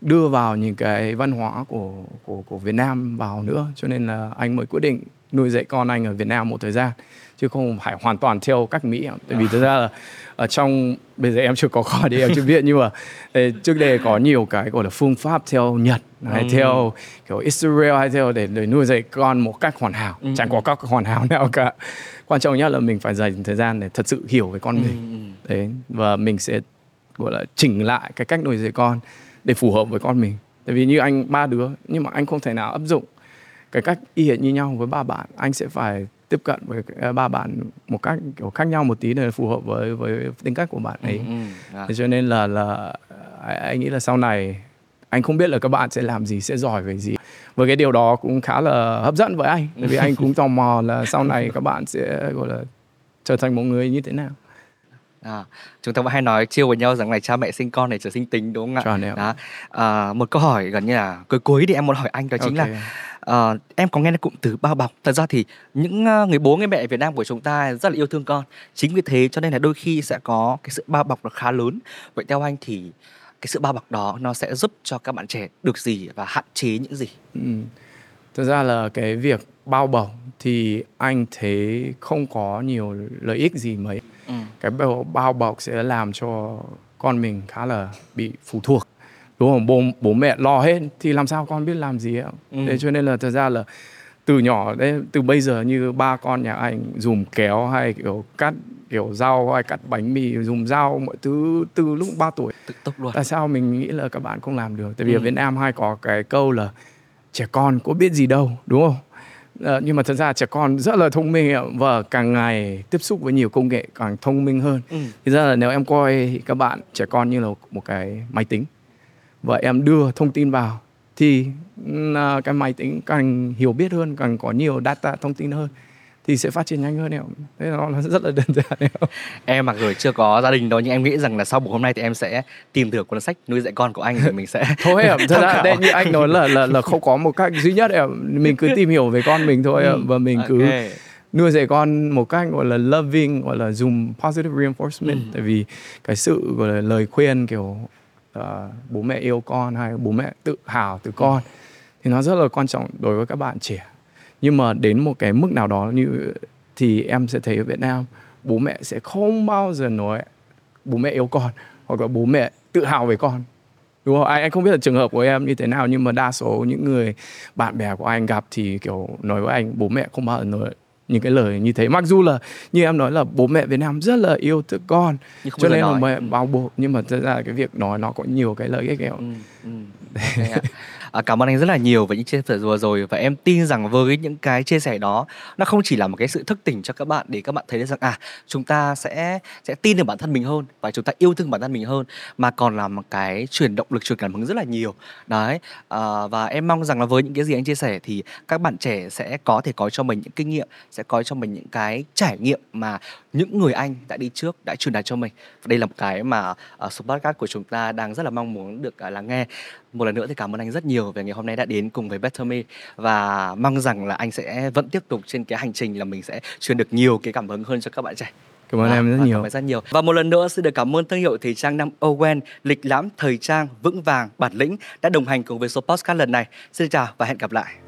đưa vào những cái văn hóa của của của Việt Nam vào nữa. Cho nên là anh mới quyết định nuôi dạy con anh ở Việt Nam một thời gian chứ không phải hoàn toàn theo cách Mỹ tại vì thật ra là ở trong bây giờ em chưa có con thì em chưa biết nhưng mà trước đây có nhiều cái gọi là phương pháp theo Nhật hay Ừ. theo kiểu Israel hay theo để, để nuôi dạy con một cách hoàn hảo. Ừ, chẳng có các hoàn hảo nào cả quan trọng nhất là mình phải dành thời gian để thật sự hiểu về con Ừ, mình. đấy và mình sẽ gọi là chỉnh lại cái cách nuôi dạy con để phù hợp với con mình. Tại vì như anh ba đứa nhưng mà anh không thể nào áp dụng cái cách y hệt như nhau với ba bạn. Anh sẽ phải tiếp cận với cái- ba bạn một cách kiểu khác nhau một tí để phù hợp với với tính cách của bạn ừ, ấy. ừ, à. thế cho nên là là anh anh nghĩ là sau này anh không biết là các bạn sẽ làm gì sẽ giỏi về gì và cái điều đó cũng khá là hấp dẫn với anh bởi vì anh cũng tò mò là sau này các bạn sẽ gọi là trở thành một người như thế nào À, chúng ta vẫn hay nói chiêu với nhau rằng là cha mẹ sinh con để trở sinh tính đúng không ạ? Đó. À, một câu hỏi gần như là cuối cuối thì em muốn hỏi anh đó chính Ok. là ờ, em có nghe cụm từ bao bọc. Thật ra thì những ờ, người bố người mẹ Việt Nam của chúng ta rất là yêu thương con. Chính vì thế cho nên là đôi khi sẽ có cái sự bao bọc nó khá lớn. Vậy theo anh thì cái sự bao bọc đó nó sẽ giúp cho các bạn trẻ được gì và hạn chế những gì? Ừ. Thực ra là cái việc bao bọc thì anh thấy không có nhiều lợi ích gì mấy. Ừ. Cái bao, bao bọc sẽ làm cho con mình khá là bị phụ thuộc. Đúng không? Bố, bố mẹ lo hết thì làm sao con biết làm gì ạ? Ừ. Thế cho nên là thật ra là từ nhỏ đấy, từ bây giờ như ba con nhà anh dùng kéo hay kiểu cắt kiểu rau hay cắt bánh mì dùng dao mọi thứ từ lúc 3 tuổi Tự tốc luôn. tại sao mình nghĩ là các bạn không làm được tại vì Ừ. ở Việt Nam hay có cái câu là trẻ con có biết gì đâu đúng không Ờ, nhưng mà thật ra trẻ con rất là thông minh và càng ngày tiếp xúc với nhiều công nghệ càng thông minh hơn Ừ. thì ra là nếu em coi các bạn trẻ con như là một cái máy tính và em đưa thông tin vào thì là cái máy tính càng hiểu biết hơn càng có nhiều data thông tin hơn thì sẽ phát triển nhanh hơn em thế nó rất là đơn giản em em mặc dù chưa có gia đình đâu nhưng em nghĩ rằng là sau buổi hôm nay thì em sẽ tìm được cuốn sách nuôi dạy con của anh thì mình sẽ thôi em thật ra đây như anh nói là là là không có một cách duy nhất em mình cứ tìm hiểu về con mình thôi em và mình cứ Ok. nuôi dạy con một cách gọi là loving gọi là dùng positive reinforcement. Ừ. tại vì cái sự gọi là lời khuyên kiểu uh, bố mẹ yêu con hay bố mẹ tự hào từ con thì nó rất là quan trọng đối với các bạn trẻ. Nhưng mà đến một cái mức nào đó như thì em sẽ thấy ở Việt Nam bố mẹ sẽ không bao giờ nói bố mẹ yêu con hoặc là bố mẹ tự hào về con. Đúng không? Anh anh không biết là trường hợp của em như thế nào nhưng mà đa số những người bạn bè của anh gặp thì kiểu nói với anh bố mẹ không bao giờ nói những cái lời như thế mặc dù là như em nói là bố mẹ Việt Nam rất là yêu thương con cho nên là nói. mẹ Ừ. bao buộc nhưng mà thật ra cái việc nói nó có nhiều cái lợi ích em Ừ, ừ. À, cảm ơn anh rất là nhiều với những chia sẻ vừa rồi và em tin rằng với những cái chia sẻ đó nó không chỉ là một cái sự thức tỉnh cho các bạn để các bạn thấy được rằng à chúng ta sẽ sẽ tin được bản thân mình hơn và chúng ta yêu thương bản thân mình hơn mà còn là một cái chuyển động lực truyền cảm hứng rất là nhiều. Đấy à, và em mong rằng là với những cái gì anh chia sẻ thì các bạn trẻ sẽ có thể có cho mình những kinh nghiệm sẽ có cho mình những cái trải nghiệm mà những người anh đã đi trước đã truyền đạt cho mình. Và đây là một cái mà uh, số podcast của chúng ta đang rất là mong muốn được uh, lắng nghe một lần nữa thì cảm ơn anh rất nhiều về ngày hôm nay đã đến cùng với Better Me và mong rằng là anh sẽ vẫn tiếp tục trên cái hành trình là mình sẽ truyền được nhiều cái cảm hứng hơn cho các bạn trẻ. cảm ơn À, em rất và nhiều Cảm ơn rất nhiều. Và một lần nữa xin được cảm ơn thương hiệu thời trang năm Owen, lịch lãm thời trang vững vàng bản lĩnh đã đồng hành cùng với số podcast lần này. Xin chào và hẹn gặp lại.